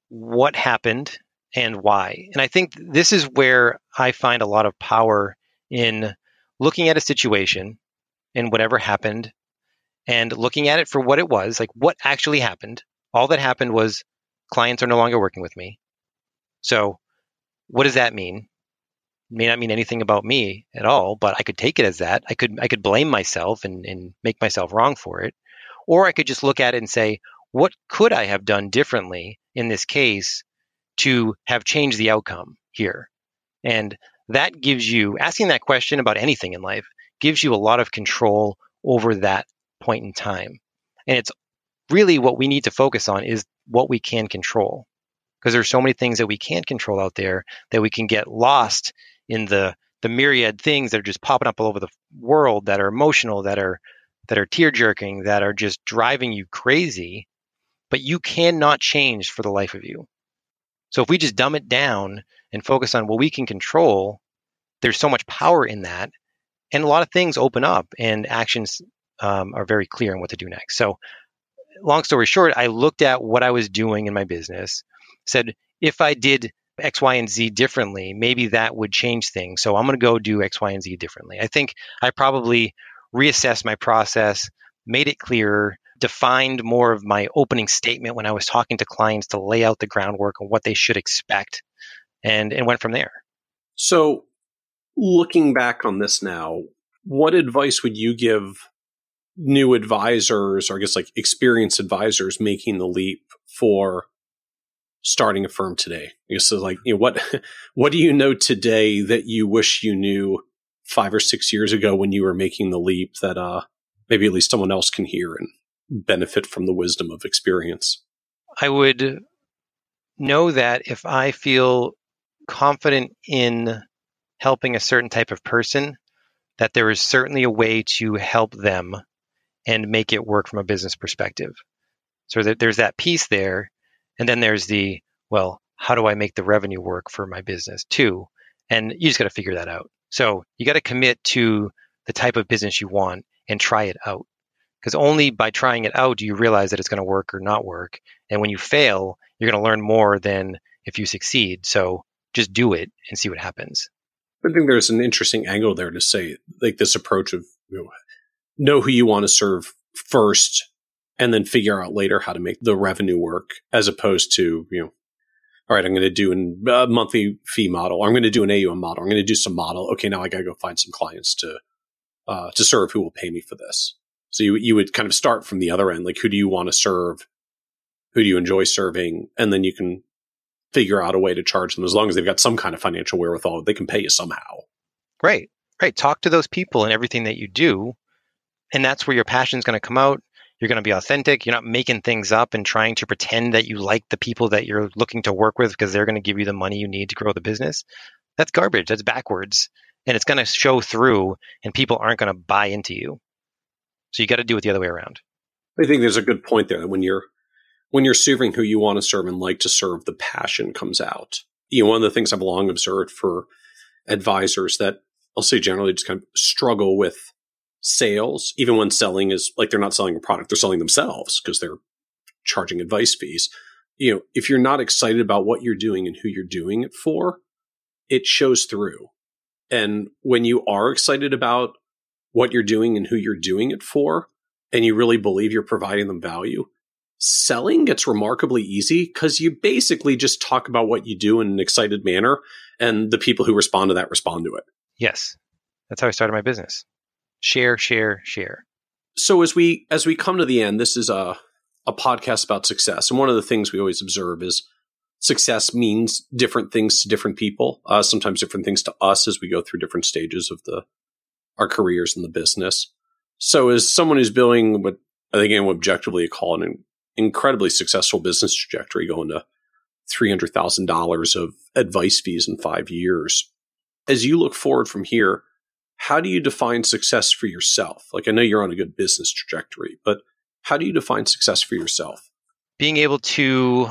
what happened and why. And I think this is where I find a lot of power in looking at a situation and whatever happened and looking at it for what it was, like what actually happened. All that happened was clients are no longer working with me. So, what does that mean? It may not mean anything about me at all, but I could take it as that. I could I could blame myself and, and make myself wrong for it. Or I could just look at it and say, what could I have done differently in this case to have changed the outcome here? And that gives you, asking that question about anything in life, gives you a lot of control over that point in time. And it's really what we need to focus on is what we can control. Because there's so many things that we can't control out there that we can get lost in the the myriad things that are just popping up all over the world that are emotional, that are that are tear jerking, that are just driving you crazy but you cannot change for the life of you. So if we just dumb it down and focus on what we can control, there's so much power in that. And a lot of things open up and actions um, are very clear on what to do next. So, long story short, I looked at what I was doing in my business, said, if I did X, Y, and Z differently, maybe that would change things. So I'm going to go do X, Y, and Z differently. I think I probably reassessed my process, made it clearer, defined more of my opening statement when I was talking to clients to lay out the groundwork and what they should expect and, and went from there. So, looking back on this now, what advice would you give new advisors, or I guess like experienced advisors making the leap for starting a firm today? I guess like, you know, what, what do you know today that you wish you knew five or six years ago when you were making the leap that, uh, maybe at least someone else can hear and benefit from the wisdom of experience? I would know that if I feel confident in helping a certain type of person, that there is certainly a way to help them and make it work from a business perspective. So that there's that piece there. And then there's the, well, how do I make the revenue work for my business too? And you just got to figure that out. So you got to commit to the type of business you want and try it out because only by trying it out do you realize that it's going to work or not work. And when you fail, you're going to learn more than if you succeed. So just do it and see what happens. I think there's an interesting angle there to say, like this approach of you know, know who you want to serve first and then figure out later how to make the revenue work as opposed to, you know, all right, I'm going to do a monthly fee model. I'm going to do an AUM model. I'm going to do some model. Okay, now I got to go find some clients to uh, to serve who will pay me for this. So you you would kind of start from the other end, like who do you want to serve, who do you enjoy serving, and then you can figure out a way to charge them as long as they've got some kind of financial wherewithal. They can pay you somehow. Right, right. Talk to those people and everything that you do, and that's where your passion is going to come out. You're going to be authentic. You're not making things up and trying to pretend that you like the people that you're looking to work with because they're going to give you the money you need to grow the business. That's garbage. That's backwards. And it's going to show through, and people aren't going to buy into you. So you got to do it the other way around. I think there's a good point there. When you're when you're serving who you want to serve and like to serve, the passion comes out. You know, one of the things I've long observed for advisors that I'll say generally just kind of struggle with sales, even when selling is like they're not selling a product, they're selling themselves because they're charging advice fees. you know, if you're not excited about what you're doing and who you're doing it for, it shows through. And when you are excited about what you're doing and who you're doing it for, and you really believe you're providing them value, selling gets remarkably easy because you basically just talk about what you do in an excited manner, and the people who respond to that respond to it. Yes. That's how I started my business. Share, share, share. So as we as we come to the end, this is a a podcast about success, and one of the things we always observe is success means different things to different people. Uh, sometimes different things to us as we go through different stages of the our careers in the business. So, as someone who's building what I think I'm objectively call an incredibly successful business trajectory, going to three hundred thousand dollars of advice fees in five years, as you look forward from here, how do you define success for yourself? Like, I know you're on a good business trajectory, but how do you define success for yourself? Being able to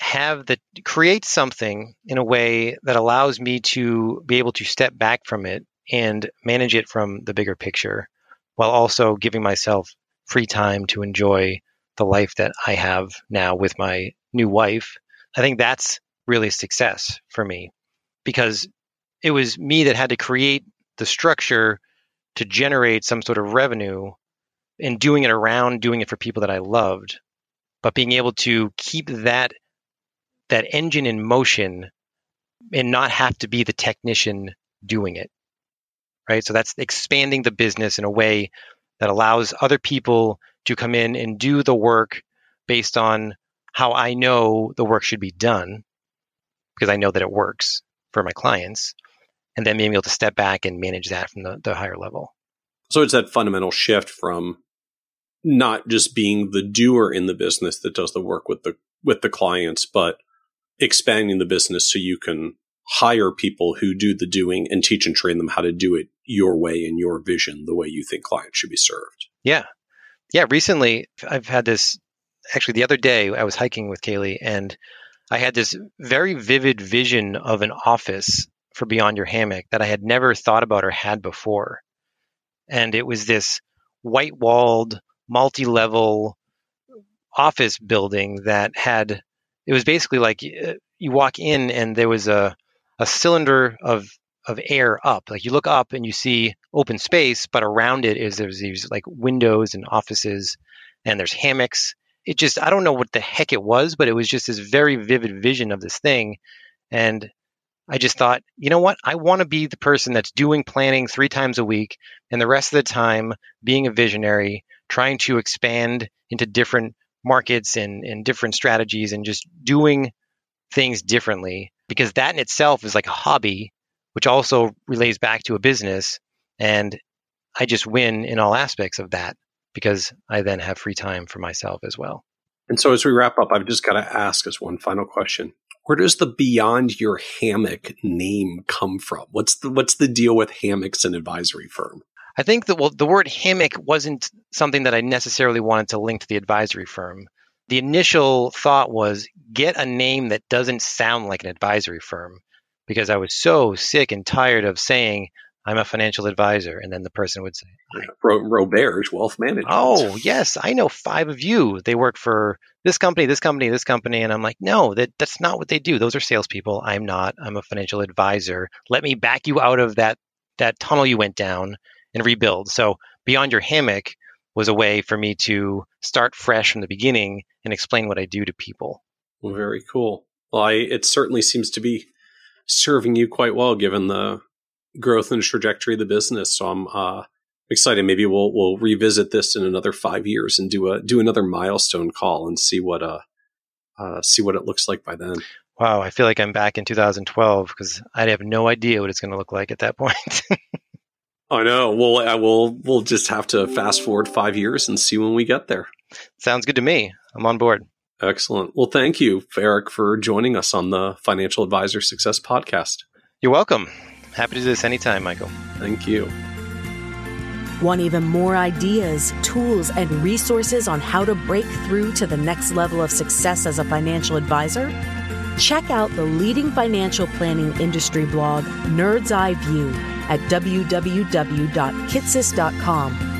have the create something in a way that allows me to be able to step back from it and manage it from the bigger picture while also giving myself free time to enjoy the life that I have now with my new wife. I think that's really success for me because it was me that had to create the structure to generate some sort of revenue and doing it around doing it for people that I loved, but being able to keep that that engine in motion and not have to be the technician doing it. Right? So that's expanding the business in a way that allows other people to come in and do the work based on how I know the work should be done because I know that it works for my clients and then being able to step back and manage that from the, the higher level. So it's that fundamental shift from not just being the doer in the business that does the work with the with the clients, but expanding the business so you can hire people who do the doing and teach and train them how to do it your way and your vision, the way you think clients should be served. Yeah. Yeah. Recently, I've had this actually the other day, I was hiking with Kaylee and I had this very vivid vision of an office for Beyond Your Hammock that I had never thought about or had before. And it was this white walled, multi level office building that had, it was basically like uh, you walk in and there was a, a cylinder of of air up. Like you look up and you see open space, but around it is there's these like windows and offices and there's hammocks. It just I don't know what the heck it was, but it was just this very vivid vision of this thing. And I just thought, you know what? I want to be the person that's doing planning three times a week and the rest of the time being a visionary, trying to expand into different markets and, and different strategies and just doing things differently because that in itself is like a hobby, which also relays back to a business. And I just win in all aspects of that because I then have free time for myself as well. And so as we wrap up, I've just got to ask as one final question where does the beyond your hammock name come from? What's the what's the deal with hammocks and advisory firm? I think that well, the word hammock wasn't something that I necessarily wanted to link to the advisory firm. The initial thought was get a name that doesn't sound like an advisory firm because I was so sick and tired of saying I'm a financial advisor. And then the person would say, Ro- Roberge Wealth Management. Oh, yes, I know five of you. They work for this company, this company, this company. And I'm like, no, that, that's not what they do. Those are salespeople. I'm not. I'm a financial advisor. Let me back you out of that, that tunnel you went down and rebuild. So Beyond Your Hammock was a way for me to start fresh from the beginning and explain what I do to people. Well, very cool. Well, I, it certainly seems to be serving you quite well given the growth and trajectory of the business. So I'm uh, excited. Maybe we'll we'll revisit this in another five years and do a do another milestone call and see what uh, uh see what it looks like by then. Wow, I feel like I'm back in 2012 because I have no idea what it's going to look like at that point. I know. Well, I will. We'll just have to fast forward five years and see when we get there. Sounds good to me. I'm on board. Excellent. Well, thank you, Eric, for joining us on the Financial Advisor Success Podcast. You're welcome. Happy to do this anytime, Michael. Thank you. Want even more ideas, tools, and resources on how to break through to the next level of success as a financial advisor? Check out the leading financial planning industry blog, Nerd's Eye View, at www.kitces.com